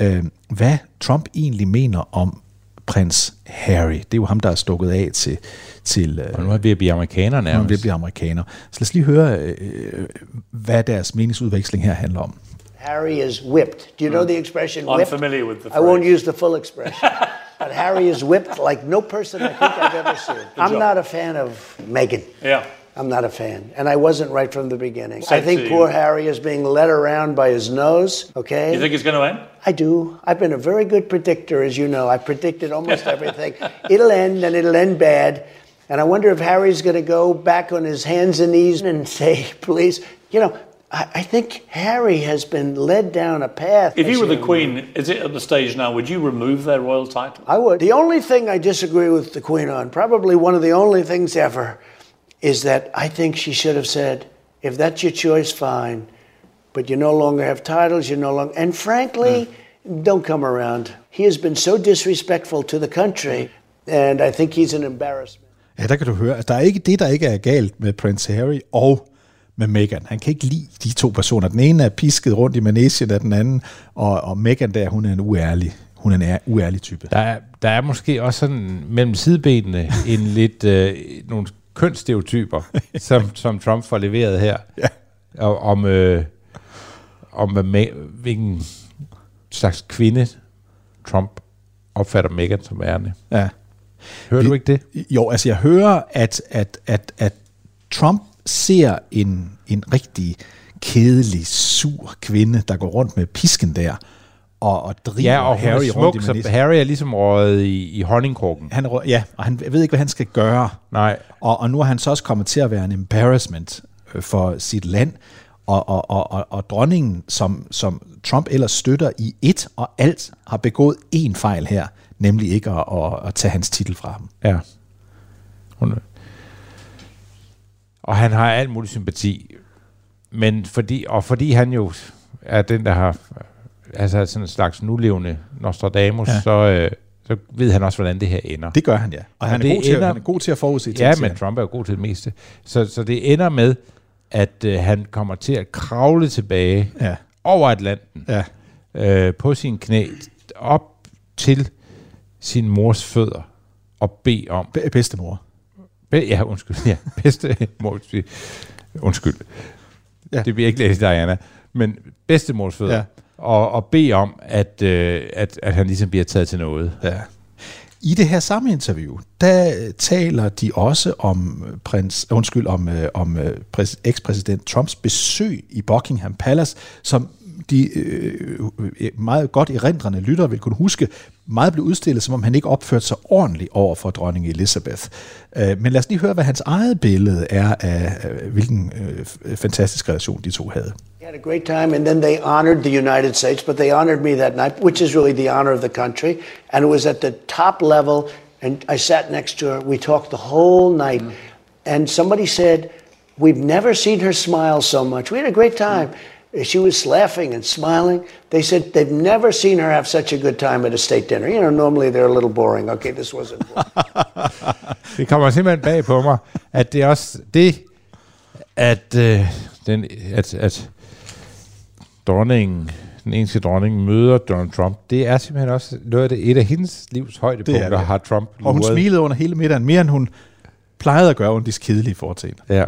øh, hvad Trump egentlig mener om prins Harry. Det er jo ham, der er stukket af til... til øh, og nu er vi ved at blive amerikaner nærmest. Nu er vi ved at blive amerikaner. Så lad os lige høre, øh, hvad deres meningsudveksling her handler om. Harry is whipped. Do you know the expression I'm whipped? familiar with the I won't use the full expression. but Harry is whipped like no person I think I've ever seen. I'm job. not a fan of Meghan. Yeah. I'm not a fan. And I wasn't right from the beginning. Same I think poor. Harry is being led around by his nose, okay? You think he's going to win? I do. I've been a very good predictor, as you know. I've predicted almost everything. it'll end, and it'll end bad. And I wonder if Harry's going to go back on his hands and knees and say, please, you know, I, I think Harry has been led down a path. If as you were the know. Queen, is it at the stage now, would you remove their royal title? I would. The only thing I disagree with the Queen on, probably one of the only things ever, is that I think she should have said, if that's your choice, fine. But you no longer have titles, you no longer. And frankly, don't come around. He has been so disrespectful to the country, and I think he's an embarrassment. Ja, der kan du høre, at der er ikke det, der ikke er galt med Prince Harry og med Meghan. Han kan ikke lide de to personer. Den ene er pisket rundt i manesien af den anden, og, og Meghan der, hun er en uærlig, hun er en uærlig type. Der er, der er måske også sådan mellem sidebenene en lidt, øh, nogle kønsstereotyper, som, som Trump får leveret her. Ja. Og, om, øh, om med, hvilken slags kvinde Trump opfatter Meghan som værende. Ja. Hører du ikke det? Jo, altså jeg hører, at, at, at, at Trump ser en, en rigtig kedelig, sur kvinde, der går rundt med pisken der, og, og driver Ja, og Harry Harry rundt smuk, i så. Harry er ligesom røget i, i honningkrukken. Han, ja, og han ved ikke, hvad han skal gøre. Nej. Og, og nu er han så også kommet til at være en embarrassment øh, for sit land, og, og, og, og, og dronningen, som, som Trump ellers støtter i et og alt, har begået én fejl her, nemlig ikke at, at, at tage hans titel fra ham. Ja. Hun, og han har alt mulig sympati. Men fordi, og fordi han jo er den, der har altså sådan en slags nulevende Nostradamus, Ja. så, øh, så ved han også, hvordan det her ender. Det gør han, ja. Og han er, god til, at, han er god til at forudse ting. Ja, men. Trump er jo god til det meste. Så, så det ender med, at øh, han kommer til at kravle tilbage Ja. over Atlanten Ja. øh, på sin knæ op til sin mors fødder og bede om... Be- bedstemor. Ja, undskyld. Ja, bedstemor. Undskyld. Ja. Det bliver ikke læst, Diana. Men bedstemors fødder. Ja. Og, og bede om, at, øh, at, at han ligesom bliver taget til noget. Ja. I det her samme interview, der taler de også om prins, undskyld, om, øh, om øh, præs- ekspræsident Trumps besøg i Buckingham Palace, som de øh, øh, meget godt erindrende lyttere vil kunne huske, meget blev udstillet, som om han ikke opførte sig ordentligt over for dronning Elizabeth. Øh, men lad os lige høre, hvad hans eget billede er af, hvilken øh, fantastisk relation de to havde. We had a great time, and then they honored the United States, but they honored me that night, which is really the honor of the country. And it was at the top level, and I sat next to her. We talked the whole night. And somebody said, We've never seen her smile so much. We had a great time. She was laughing and smiling. They said they've never seen her have such a good time at a state dinner. You know, normally they're a little boring. Okay, this wasn't boring. Det kommer simpelthen bag på mig, at det er også det, at, øh, den, at, at dronningen, den engelske dronning møder Donald Trump, det er simpelthen også noget af det, et af hendes livs højdepunkter, det. har Trump Og hun luret. smilede under hele middagen, mere end hun plejede at gøre under de kedelige foretagender. Ja.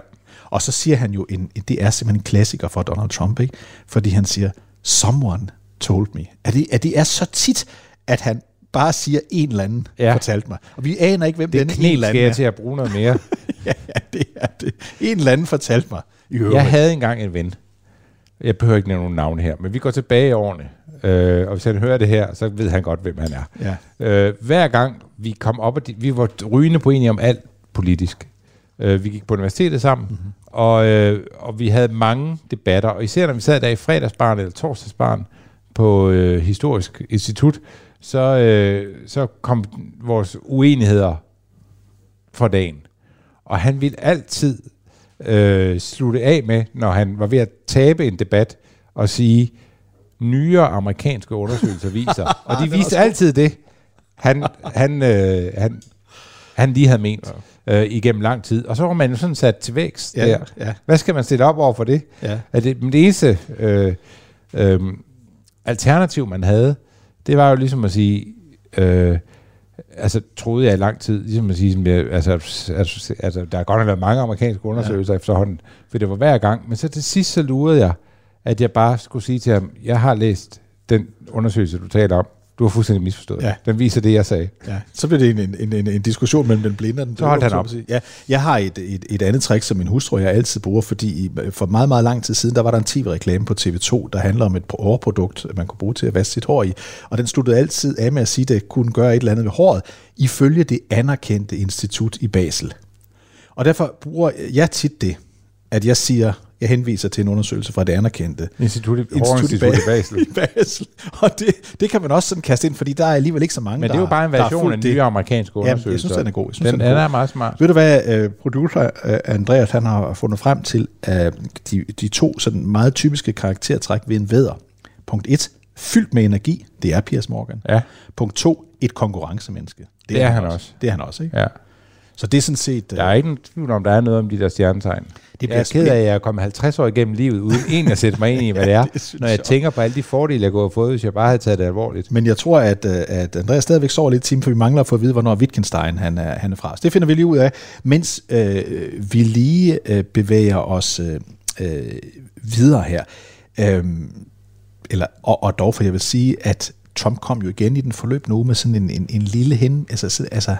Og så siger han jo, en, det er simpelthen en klassiker for Donald Trump, ikke? fordi han siger, someone told me. At det, at det er så tit, at han bare siger, en eller anden ja. fortalte mig. Og vi aner ikke, hvem Det denne en knep eller skal anden jeg er. til at bruge noget mere. ja, det er det. En eller anden fortalte mig. I øvrigt. Jeg havde engang en ven. Jeg behøver ikke nævne nogen navne her, men vi går tilbage i årene. Øh, og hvis han hører det her, så ved han godt, hvem han er. Ja. Øh, hver gang vi kom op, og de, vi var rygende på enige om alt politisk. Øh, vi gik på universitetet sammen, Mhm. mm-hmm. og, øh, og vi havde mange debatter. Og især når vi sad der i fredagsbarn eller torsdagsbarn på øh, Historisk Institut, så, øh, så kom vores uenigheder for dagen. Og han ville altid øh, slutte af med, når han var ved at tabe en debat, og sige, nyere amerikanske undersøgelser viser. og de viste altid det, han, han, øh, han, han lige havde ment ja. Øh, igennem lang tid. Og så var man jo sådan sat til vækst Ja, der. ja. Hvad skal man stille op over for det? Ja. At det, det eneste øh, øh, alternativ, man havde, det var jo ligesom at sige, øh, altså troede jeg i lang tid, ligesom at sige, altså, altså, altså, der har godt nok været mange amerikanske undersøgelser ja. efterhånden, for det var hver gang, men så til sidst så lurede jeg, at jeg bare skulle sige til ham, jeg har læst den undersøgelse, du taler om, du har fuldstændig misforstået. Ja. Den viser det, jeg sagde. Ja, så bliver det en, en, en, en diskussion mellem den blinde og den Så holdt han op. Ja, jeg har et, et, et andet trick, som min hustru jeg altid bruger, fordi i- for meget, meget lang tid siden, der var der en tv-reklame på TV2, der handler om et hårprodukt, man kunne bruge til at vaske sit hår i. Og den sluttede altid af med at sige, at det kunne gøre et eller andet ved håret, ifølge det anerkendte institut i Basel. Og derfor bruger jeg tit det, at jeg siger, jeg henviser til en undersøgelse fra det anerkendte Institut i- Basel. i Basel. Og det, det kan man også sådan kaste ind, fordi der er alligevel ikke så mange, Men det er jo bare en version af en det. nye amerikanske Jamen, jeg undersøgelse. synes, den er god. Jeg synes, Den- er, den er meget smart. Ved du hvad, uh, producer uh, Andreas han har fundet frem til uh, de, de to sådan meget typiske karaktertræk ved en vædder. Punkt 1. Fyldt med energi. Det er Piers Morgan. Ja. Punkt 2. Et konkurrencemenneske. Det er han også. Det er han også, ikke? Ja. Så det er sådan set... Der er ikke nogen tvivl om, der er noget om de der stjernetegn. Det bliver jeg er ked af, at jeg er kommet 50 år igennem livet, uden en at sætte mig ind i, hvad det er, det når jeg jeg tænker på alle de fordele, jeg kunne have fået, hvis jeg bare havde taget det alvorligt. Men jeg tror, at, øh, at Andreas stadigvæk sover lidt i timen, for vi mangler at få at vide, hvornår Wittgenstein han er, han er fra. Så det finder vi lige ud af, mens øh, vi lige øh, bevæger os øh, øh, videre her. Øhm, eller, og, og dog, for jeg vil sige, at Trump kom jo igen i den forløbende uge med sådan en, en, en lille hen, altså, så- altså,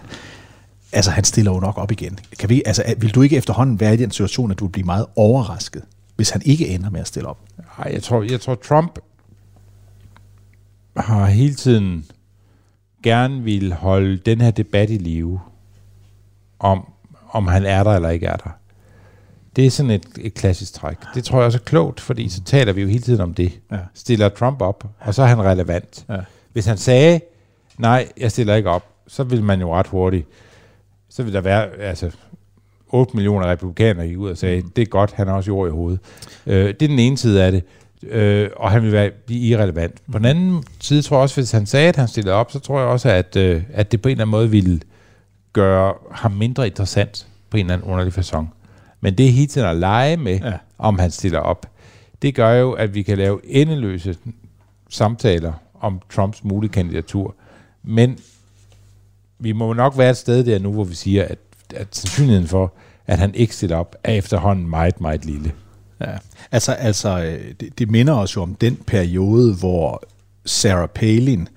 altså han stiller jo nok op igen. Kan vi, altså, vil du ikke efterhånden være i den situation, at du vil blive meget overrasket, hvis han ikke ender med at stille op? Nej, jeg tror, jeg tror Trump har hele tiden gerne vil holde den her debat i live, om, om han er der eller ikke er der. Det er sådan et, et klassisk træk. Det tror jeg også er klogt, fordi så taler vi jo hele tiden om det. Ja. Stiller Trump op, og så er han relevant. Ja. Hvis han sagde, nej, jeg stiller ikke op, så vil man jo ret hurtigt, så vil der være, altså, 8 millioner republikanere ud og sagde, det er godt, han har også jord i hovedet. Øh, det er den ene side af det, øh, og han vil være, blive irrelevant. På den anden side tror jeg også, hvis han sagde, at han stillede op, så tror jeg også, at, øh, at det på en eller anden måde ville gøre ham mindre interessant på en eller anden underlig façon. Men det er hele tiden at lege med, ja. om han stiller op. Det gør jo, at vi kan lave endeløse samtaler om Trumps mulige kandidatur. Men vi må nok være et sted der nu, hvor vi siger, at, at sandsynligheden for, at han ikke stiller op, er efterhånden meget, meget lille. Ja. Altså, altså øh, det, det minder os jo om den periode, hvor Sarah Palin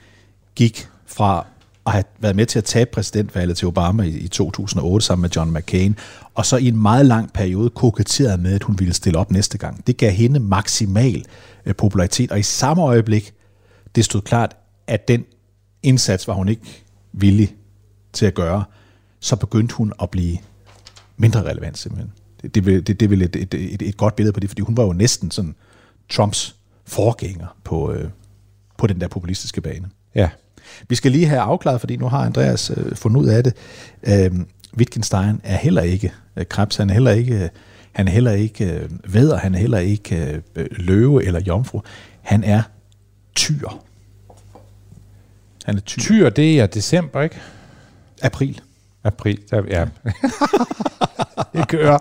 gik fra at have været med til at tabe præsidentvalget til Obama i, i 2008 sammen med John McCain, og så i en meget lang periode koketterede med, at hun ville stille op næste gang. Det gav hende maksimal øh, popularitet, og i samme øjeblik, det stod klart, at den indsats var hun ikke villig til at gøre, så begyndte hun at blive mindre relevant simpelthen. Det, det, det, det er vel et, et, et, et godt billede på det, fordi hun var jo næsten sådan Trumps forgænger på, øh, på den der populistiske bane. Ja. Vi skal lige have afklaret, fordi nu har Andreas øh, fundet ud af det. Øh, Wittgenstein er heller ikke øh, krebs, han er heller ikke, han er heller ikke øh, væder, han er heller ikke øh, løve eller jomfru. Han er tyr. Han er tyr. Tyr, det er december, ikke? April. April, der, ja. det kører.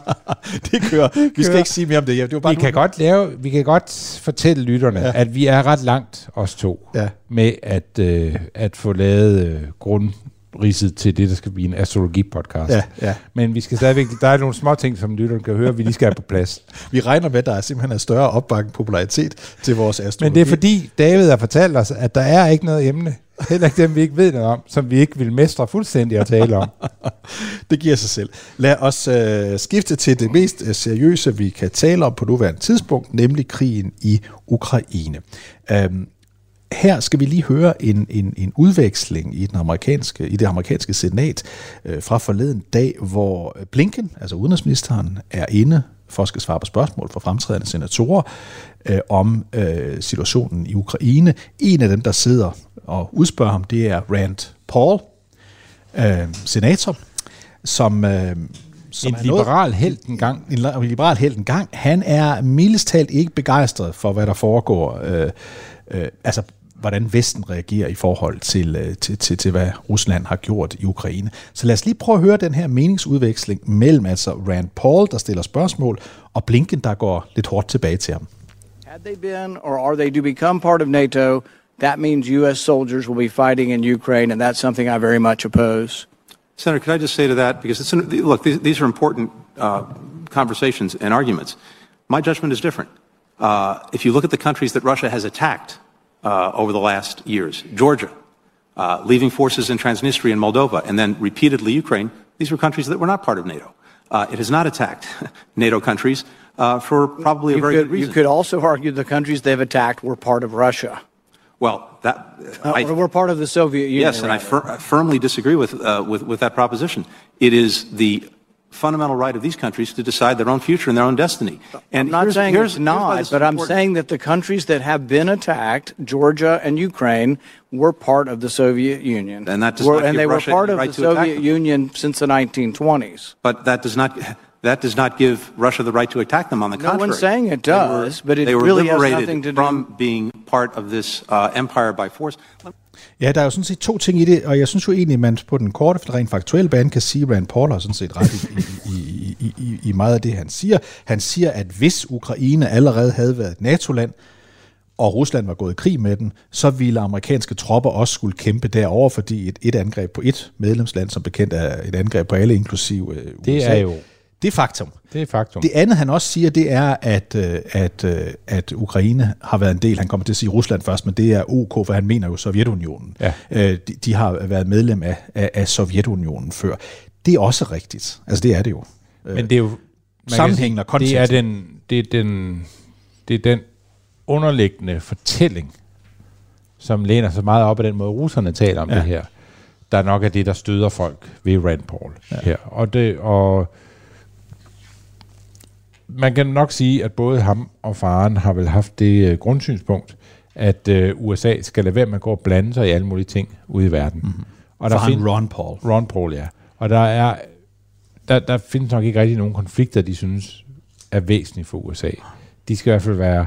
det kører. Vi skal ikke sige mere om det. Ja, det var bare vi, kan godt lave, vi kan godt fortælle lytterne, ja. at vi er ret langt, os to, ja. med at, øh, at få lavet øh, grundridset til det, der skal blive en astrologi-podcast. Ja, ja. Men vi skal stadigvæk, der er nogle små ting, som lytterne kan høre, vi lige skal have på plads. vi regner med, at der er simpelthen en større opbakning popularitet til vores astrologi. Men det er fordi, David har fortalt os, at der er ikke noget emne, Heller ikke dem, vi ikke ved noget om, som vi ikke vil mestre fuldstændig at tale om. det giver sig selv. Lad os øh, skifte til det mest øh, seriøse, vi kan tale om på nuværende tidspunkt, nemlig krigen i Ukraine. Øhm, her skal vi lige høre en, en, en udveksling i, den amerikanske, i det amerikanske senat øh, fra forleden dag, hvor Blinken, altså udenrigsministeren, er inde for skal svare på spørgsmål fra fremtrædende senatorer øh, om øh, situationen i Ukraine. En af dem, der sidder og udspørger ham, det er Rand Paul, øh, senator, som... Øh, som en liberal held en gang. En, en liberal held en gang. Han er mildest talt ikke begejstret for, hvad der foregår. Øh, øh, altså hvordan Vesten reagerer i forhold til, øh, til, til, til, hvad Rusland har gjort i Ukraine. Så lad os lige prøve at høre den her meningsudveksling mellem altså Rand Paul, der stiller spørgsmål, og Blinken, der går lidt hårdt tilbage til ham. Had they been, or are they to become part of NATO, that means U.S. soldiers will be fighting in Ukraine, and that's something I very much oppose. Senator, could I just say to that, because it's, look, these, these are important uh, conversations and arguments. My judgment is different. Uh, if you look at the countries that Russia has attacked, uh, over the last years. Georgia, uh, leaving forces in Transnistria and Moldova, and then repeatedly Ukraine. These were countries that were not part of NATO. Uh, it has not attacked NATO countries uh, for probably you a very could, good reason. You could also argue the countries they've attacked were part of Russia. Well, that uh, I, we're part of the Soviet Union. Yes, and I, fir- I, firmly disagree with, uh, with with that proposition. It is the fundamental right of these countries to decide their own future and their own destiny. And I'm not here's, saying here's, it's not, but I'm saying that the countries that have been attacked, Georgia and Ukraine, were part of the Soviet Union. And that does were, and they Russia were part of right the Soviet. Union since the 1920s. But that does not that does not give Russia the right to attack them. On the No contrary, one's saying it does, were, but it really has nothing to do- from being part of this uh, empire by force. Ja, der er jo sådan set to ting i det, og jeg synes jo egentlig, at man på den korte, rent faktuelle bane kan sige, at Rand Paul har sådan set ret i, i, i, i, i meget af det, han siger. Han siger, at hvis Ukraine allerede havde været et NATO-land, og Rusland var gået i krig med den, så ville amerikanske tropper også skulle kæmpe derover, fordi et, et angreb på et medlemsland, som bekendt er et angreb på alle, inklusive USA. Det er jo det er faktum. Det er faktum. Det andet, han også siger, det er, at, øh, at, øh, at Ukraine har været en del, han kommer til at sige Rusland først, men det er OK, for han mener jo Sovjetunionen. Ja. Øh, de, de har været medlem af, af, af Sovjetunionen før. Det er også rigtigt. Altså, det er det jo. Men det er jo sammenhængende og Det er den, det er den, det er den underliggende fortælling, som læner sig meget op af den måde, russerne taler om ja. det her, der nok er det, der støder folk ved Rand Paul ja. her. Og, det, og man kan nok sige, at både ham og faren har vel haft det øh, grundsynspunkt, at øh, USA skal lade være med at gå og blande sig i alle mulige ting ude i verden. Mm-hmm. Og Faren find- Ron Paul. Ron Paul, ja. Og der er der, der findes nok ikke rigtig nogen konflikter, de synes er væsentlige for USA. De skal i hvert fald være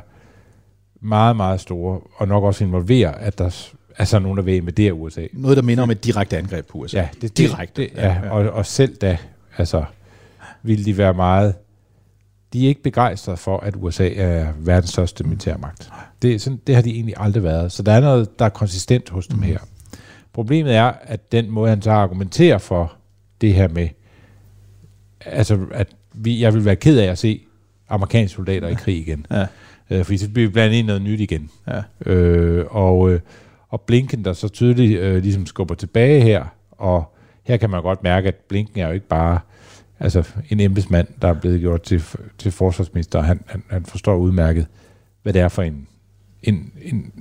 meget, meget store, og nok også involvere, at der er så nogen, der vil invadere USA. Noget, der minder om et direkte angreb på USA. Ja, det, direkte. Det, ja, ja. Og, og selv da, altså, vil de være meget... De er ikke begejstrede for, at USA er verdens største militærmagt. Det, er sådan, det har de egentlig aldrig været. Så der er noget, der er konsistent hos dem her. Problemet er, at den måde, han så argumenterer for det her med, altså, at vi, jeg vil være ked af at se amerikanske soldater i krig igen. Ja. Øh, fordi så bliver vi blandet ind i noget nyt igen. Ja. Øh, og, øh, og Blinken, der så tydeligt øh, ligesom skubber tilbage her, og her kan man godt mærke, at Blinken er jo ikke bare altså en embedsmand, der er blevet gjort til, til forsvarsminister. Han, han, han forstår udmærket, hvad det er for en, en, en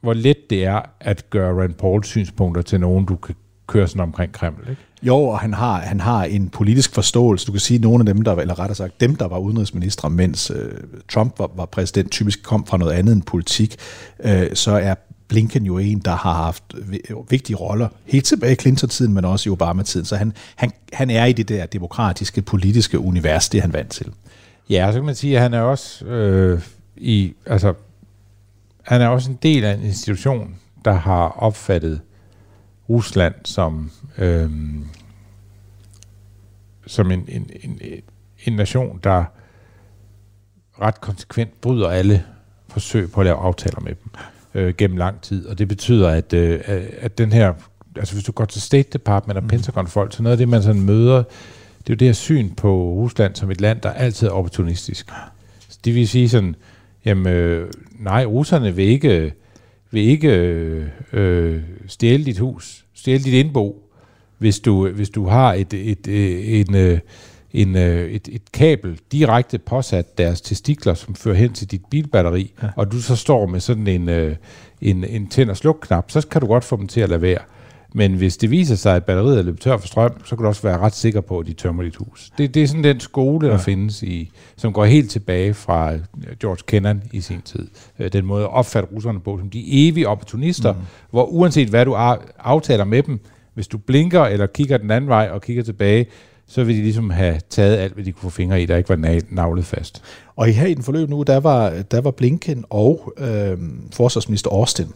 hvor let det er at gøre Rand Pauls synspunkter til nogen, du kan køre sådan omkring Kreml, ikke? Jo, og han har, han har en politisk forståelse. Du kan sige, at nogle af dem, der, eller rettere sagt, dem, der var udenrigsminister, mens øh, Trump var, var præsident, typisk kom fra noget andet end politik, øh, så er Blinken jo en, der har haft vigtige roller helt tilbage i Clinton-tiden, men også i Obama-tiden. Så han, han, han er i det der demokratiske, politiske univers, det er han vant til. Ja, så kan man sige, at han er også øh, i, altså, han er også en del af en institution, der har opfattet Rusland som, øh, som en, en, en, en nation, der ret konsekvent bryder alle forsøg på at lave aftaler med dem øh, gennem lang tid. Og det betyder, at, øh, at den her, altså hvis du går til State Department og mm. Pentagon-folk, så noget af det, man sådan møder, det er jo det her syn på Rusland som et land, der altid er opportunistisk. Så det vil sige sådan, jamen øh, nej, russerne vil ikke, vil ikke øh, øh, stjæle dit hus, stjæle dit indbo, hvis du, hvis du har et, et, et, en, øh, en, øh, et, et kabel direkte påsat deres testikler, som fører hen til dit bilbatteri, ja. og du så står med sådan en, øh, en, en tænd- og sluk-knap, så kan du godt få dem til at lade være. Men hvis det viser sig, at batteriet er løbet tør for strøm, så kan du også være ret sikker på, at de tømmer dit hus. Det, det er sådan den skole, der ja. findes, i, som går helt tilbage fra George Kennan i sin tid. Den måde at opfatte russerne på, som de evige opportunister, mm. hvor uanset hvad du aftaler med dem, hvis du blinker eller kigger den anden vej og kigger tilbage, så ville de ligesom have taget alt, hvad de kunne få fingre i, der ikke var navlet fast. Og i her i den forløb nu, der var, der var Blinken og øh, forsvarsminister Austin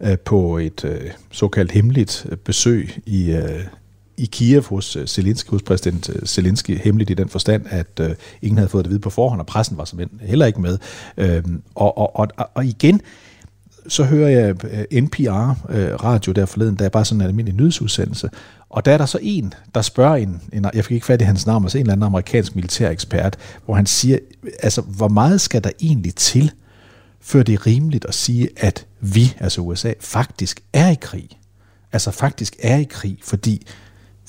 øh, på et øh, såkaldt hemmeligt øh, besøg i, øh, i Kiev hos øh, Zelensky, hos præsident øh, Zelensky, hemmeligt i den forstand, at øh, ingen havde fået det at vide på forhånd, og pressen var simpelthen heller ikke med. Øh, og, og, og, og igen, så hører jeg øh, NPR øh, radio der forleden, der er bare sådan en almindelig nyhedsudsendelse, og der er der så en, der spørger en, en jeg fik ikke fat i hans navn, altså en eller anden amerikansk militærekspert, hvor han siger, altså hvor meget skal der egentlig til, før det er rimeligt at sige, at vi, altså USA, faktisk er i krig. Altså faktisk er i krig, fordi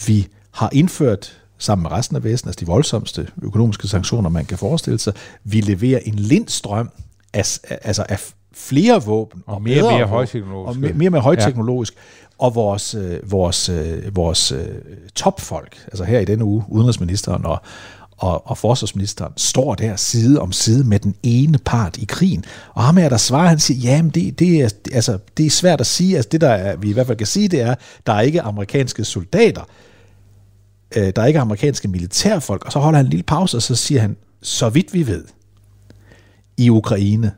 vi har indført sammen med resten af Vesten, altså de voldsomste økonomiske sanktioner, man kan forestille sig. Vi leverer en lindstrøm af, altså af flere våben og, og mere, mere højteknologisk. Og mere, mere med højteknologisk. Ja. Og vores, øh, vores, øh, vores øh, topfolk, altså her i denne uge, udenrigsministeren og, og, og forsvarsministeren, står der side om side med den ene part i krigen. Og ham her, der svarer, han siger, ja, men det, det, er, altså, det er svært at sige. Altså, det, der er, vi i hvert fald kan sige, det er, der er ikke amerikanske soldater. Øh, der er ikke amerikanske militærfolk. Og så holder han en lille pause, og så siger han, så vidt vi ved, i Ukraine,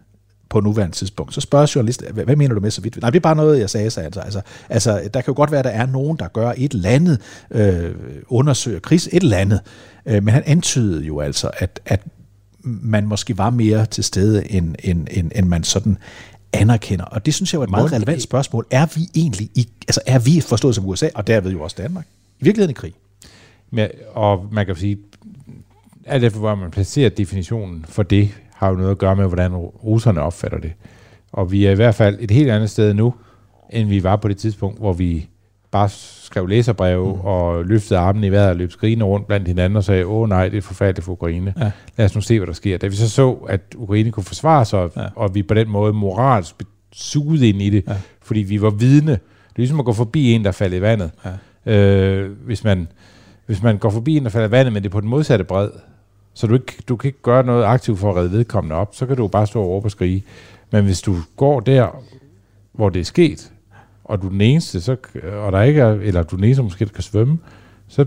på nuværende tidspunkt. Så spørger journalisten, hvad, hvad mener du med så vidt? Nej, det er bare noget, jeg sagde, sagde altså. altså. Altså, der kan jo godt være, at der er nogen, der gør et eller andet, øh, undersøger kris, et eller andet. Øh, men han antydede jo altså, at, at man måske var mere til stede, end, end, end, end man sådan anerkender. Og det synes jeg var et meget relevant spørgsmål. Er vi egentlig, i, altså er vi forstået som USA, og derved jo også Danmark, i virkeligheden i krig? Ja, og man kan sige, alt efter hvor man placerer definitionen for det, har jo noget at gøre med, hvordan russerne opfatter det. Og vi er i hvert fald et helt andet sted nu, end vi var på det tidspunkt, hvor vi bare skrev læserbreve mm. og løftede armene i vejret og løb skrigende rundt blandt hinanden og sagde, åh nej, det er forfærdeligt for Ukraine. Ja. Lad os nu se, hvad der sker. Da vi så så, at Ukraine kunne forsvare sig, ja. og vi på den måde moralsk suget ind i det, ja. fordi vi var vidne. Det er ligesom at gå forbi en, der faldt i vandet. Ja. Øh, hvis, man, hvis man går forbi en, der falder i vandet, men det er på den modsatte bred, så du, ikke, du kan ikke gøre noget aktivt for at redde vedkommende op, så kan du bare stå og råbe og skrige. Men hvis du går der, hvor det er sket, og du er den eneste, så, og der ikke er, eller du er den eneste, måske kan svømme, så,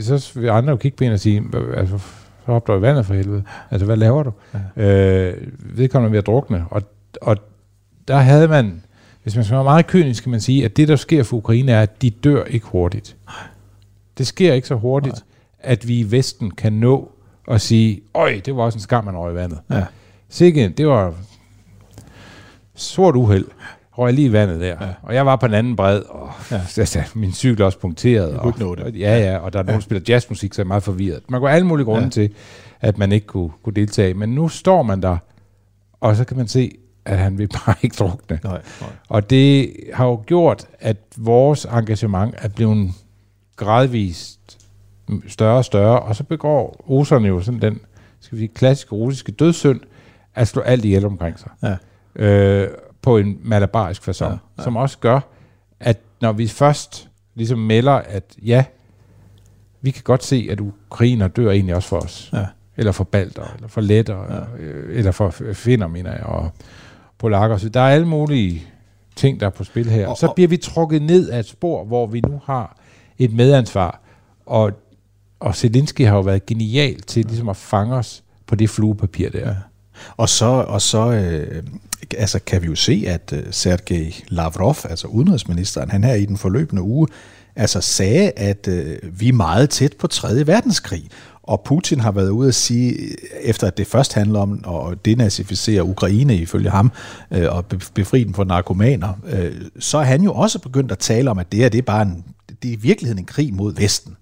så vil andre jo kigge på en og sige, altså, så hop du i vandet for helvede. Altså, hvad laver du? Ja. Øh, vedkommende ved at drukne. Og, og der havde man, hvis man skal være meget kynisk, kan man sige, at det, der sker for Ukraine, er, at de dør ikke hurtigt. Det sker ikke så hurtigt, Nej. at vi i Vesten kan nå og sige, øj, det var også en skam, man røg i vandet. Ja. Sikke, det var sort uheld. Røg lige i vandet der. Ja. Og jeg var på den anden bred, og ja. altså, min cykel også punkteret. Du kunne ikke nå det. Og, ja, ja, og der er nogen, der spiller jazzmusik, så er jeg meget forvirret. Man går alle mulige grunde ja. til, at man ikke kunne, kunne deltage. Men nu står man der, og så kan man se, at han vil bare ikke drukne. Nej, nej. Og det har jo gjort, at vores engagement er blevet gradvist større og større, og så begår russerne jo sådan den skal vi sige, klassiske russiske dødssynd, at slå alt ihjel omkring sig. Ja. Øh, på en malabarisk façon, Ja, ja, som også gør, at når vi først ligesom melder, at ja, vi kan godt se, at ukrainer dør egentlig også for os. Ja. Eller for balter, eller for letter, ja. eller for f- finner, mener jeg, og polakker. Så der er alle mulige ting, der er på spil her. Og- Og, så bliver vi trukket ned af et spor, hvor vi nu har et medansvar, og, og Zelensky har jo været genial til ligesom at fange os på det fluepapir der. Ja. Og så, og så øh, altså kan vi jo se, at øh, Sergej Lavrov, altså udenrigsministeren, han her i den forløbende uge, altså sagde, at øh, vi er meget tæt på 3. verdenskrig. Og Putin har været ude at sige, efter at det først handler om at denazificere Ukraine ifølge ham, øh, og befri dem fra narkomaner, øh, så er han jo også begyndt at tale om, at det her det er bare en, det er i virkeligheden en krig mod Vesten,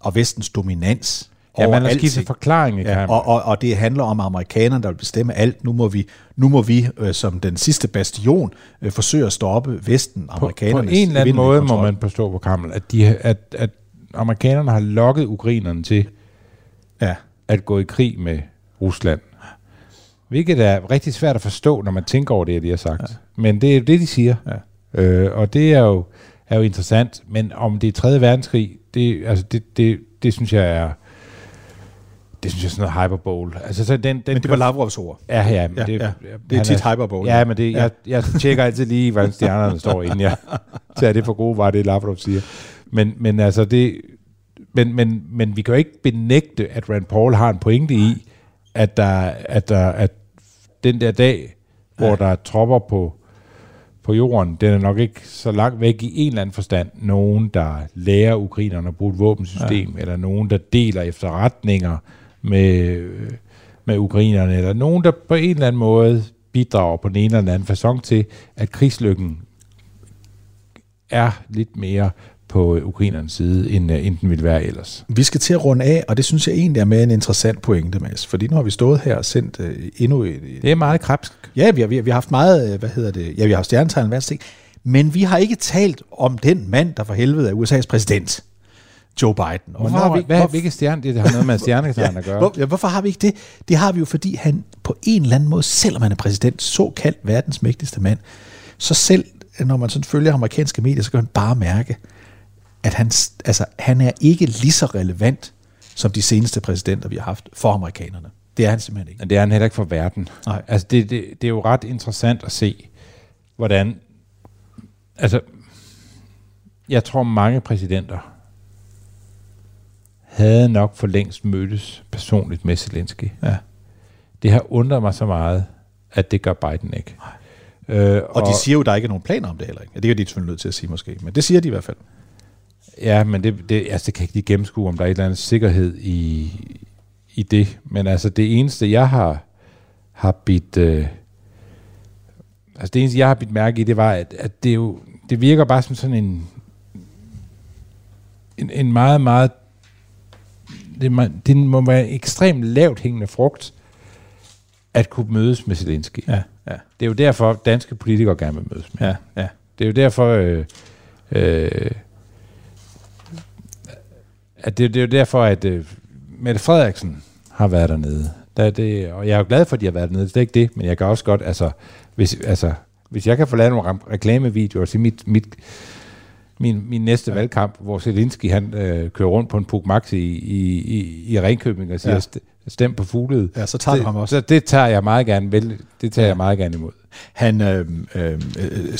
og Vestens dominans. Ja, man har skiftet forklaring, ikke? Ja, og, og, og det handler om amerikanerne, der vil bestemme alt. Nu må vi, nu må vi øh, som den sidste bastion øh, forsøge at stoppe Vesten, på, på amerikanernes en eller anden måde kontrol. må man forstå på Kammel, at, de, at, at amerikanerne har lokket ukrainerne til ja. at gå i krig med Rusland. Hvilket er rigtig svært at forstå, når man tænker over det, de har sagt. Ja. Men det er jo det, de siger. Ja. Øh, og det er jo, er jo interessant. Men om det er 3. verdenskrig, det, altså det, det, det synes jeg er... Det synes jeg er sådan noget hyperbole. Altså, så den, den Men det var Lavrovs ord. Ja, ja. Men Ja, det, ja. Det er tit hyperbole. Ja, men det, Ja. jeg, jeg tjekker altid lige, hvordan stjernerne står, inden jeg tager det for gode var, det Lavrov siger. Men, men altså, det... Men, men, men vi kan jo ikke benægte, at Rand Paul har en pointe i, at der, at der at den der dag, hvor Ja. der er tropper på, på jorden, den er nok ikke så langt væk i en eller anden forstand. Nogen, der lærer ukrainerne at bruge et våbensystem, ja. eller nogen, der deler efterretninger med, med ukrainerne, eller nogen, der på en eller anden måde bidrager på den ene eller anden façon til, at krigslykken er lidt mere på ukrainernes side, end, øh, end den ville være ellers. Vi skal til at runde af, og det synes jeg egentlig er med en interessant pointe, Mads. Fordi nu har vi stået her og sendt øh, endnu et... Det er meget krebsk. Ja, vi har, vi, har, vi har haft meget, øh, hvad hedder det, ja, vi har haft stjernetegn hver ting, men vi har ikke talt om den mand, der for helvede er USA's præsident, Joe Biden. Og Hvorfor har vi, hvad, hvilke stjerne? Det har noget med stjernetegn at gøre. Hvor, ja, hvorfor har vi ikke det? Det har vi jo, fordi han på en eller anden måde, selvom han er præsident, såkaldt verdens mægtigste mand, så selv, når man sådan følger amerikanske medier, så kan man bare mærke, at han, altså, han er ikke lige så relevant som de seneste præsidenter, vi har haft for amerikanerne. Det er han simpelthen ikke. Men det er han heller ikke for verden. Nej. Altså, det, det, det er jo ret interessant at se, hvordan... Altså, jeg tror mange præsidenter havde nok for længst mødtes personligt med Zelensky. Ja. Det har undret mig så meget, at det gør Biden ikke. Øh, Og, og de siger jo, at der ikke er nogen planer om det heller ikke. Ja, Det er de selvfølgelig nødt til at sige måske, men det siger de i hvert fald. Ja, men det, det, altså, det kan ikke lige gennemskue, om der er et eller andet sikkerhed i, i det. Men altså, det eneste, jeg har, har bidt... Øh, altså, det eneste, jeg har bidt mærke i, det var, at, at det jo... Det virker bare som sådan en... En, en meget, meget... Det, må- det må være en ekstremt lavt hængende frugt, at kunne mødes med Zelensky. Ja, ja. Det er jo derfor, danske politikere gerne vil mødes med. Ja, ja. Det er jo derfor... Øh, øh, at det, det er jo derfor, at øh, Mette Frederiksen har været dernede. Der er det, og jeg er jo glad for, at de har været dernede. Det er ikke det, men jeg kan også godt, altså, hvis, altså, hvis jeg kan få lavet nogle reklamevideoer til mit, mit, min, min næste ja. valgkamp, hvor Zelensky han øh, kører rundt på en Puk Maxi i, i, i, i Ringkøbing og siger, Ja. stem på fuglet. Ja, så tager det, ham også. Så det tager jeg meget gerne vel, det tager ja. jeg meget gerne imod. Han, øh, øh, øh,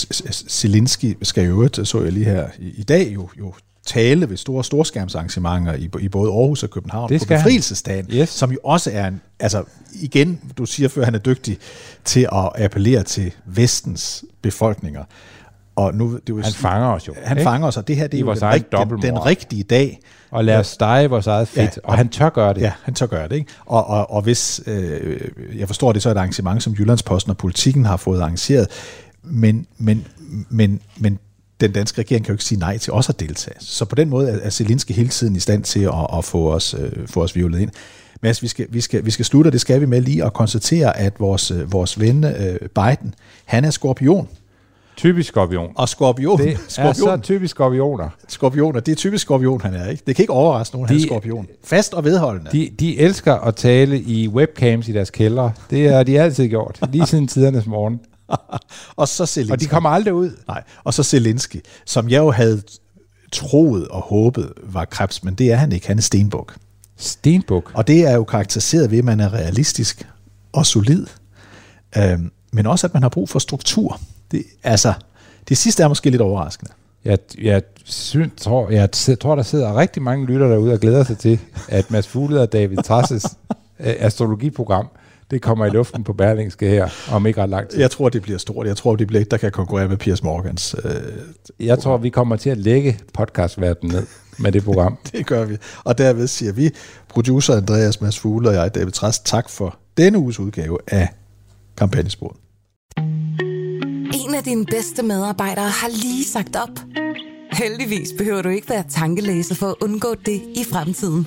Zelensky skal jo så jeg lige her i, i dag, jo, jo tale ved store storskærmsarrangementer i, i både Aarhus og København Det på skal han. befrielsesdagen, yes. som jo også er en, altså igen, du siger før, han er dygtig til at appellere til vestens befolkninger. Og nu, det er jo, Han fanger os jo, Han ikke? fanger os, og det her det er I jo vores den, rigt, den, den rigtige dag. Og lad os stege vores eget fedt, og han tør gøre det. Ja, han tør gøre det. Ikke? Og, og, og hvis, øh, jeg forstår det, så er et arrangement, som Jyllandsposten og politikken har fået arrangeret, men, men, men, men den danske regering kan jo ikke sige nej til også at deltage. Så på den måde er, er Zelensky hele tiden i stand til at, at få os, øh, få os violet ind. Mads, vi skal, vi, skal, vi skal slutte, og det skal vi med lige at konstatere, at vores, øh, vores ven øh, Biden, han er skorpion. Typisk skorpion. Og skorpion, Det er skorpion, så typisk skorpioner. skorpioner, det er typisk skorpion, han er. ikke. Det kan ikke overraske nogen, han er De- skorpion. Fast og vedholdende. De, de elsker at tale i webcams i deres kældre. Det har de altid gjort, lige siden tidernes morgen. og så Zelensky. Og de kommer aldrig ud. Nej, og så Zelensky, som jeg jo havde troet og håbet var krebs, men det er han ikke. Han er stenbuk. Stenbuk? Og det er jo karakteriseret ved, at man er realistisk og solid, øhm, men også, at man har brug for struktur. Det, altså, det sidste er måske lidt overraskende. Jeg, jeg, synes, tror, jeg tror, der sidder rigtig mange lytter derude og glæder sig til, at Mads Fuglede og David Trasses øh, astrologiprogram, det kommer i luften på Berlingske her om ikke ret lang tid. Jeg tror, det bliver stort. Jeg tror, det bliver et, der kan konkurrere med Piers Morgans. Øh, Jeg tror, vi kommer til at lægge podcastverdenen ned med det program. det gør vi. Og derved siger vi, producer Andreas Mads Fugle og jeg, David Træs, tak for denne uges udgave af Kampagnesporet. En af dine bedste medarbejdere har lige sagt op. Heldigvis behøver du ikke være tankelæser for at undgå det i fremtiden.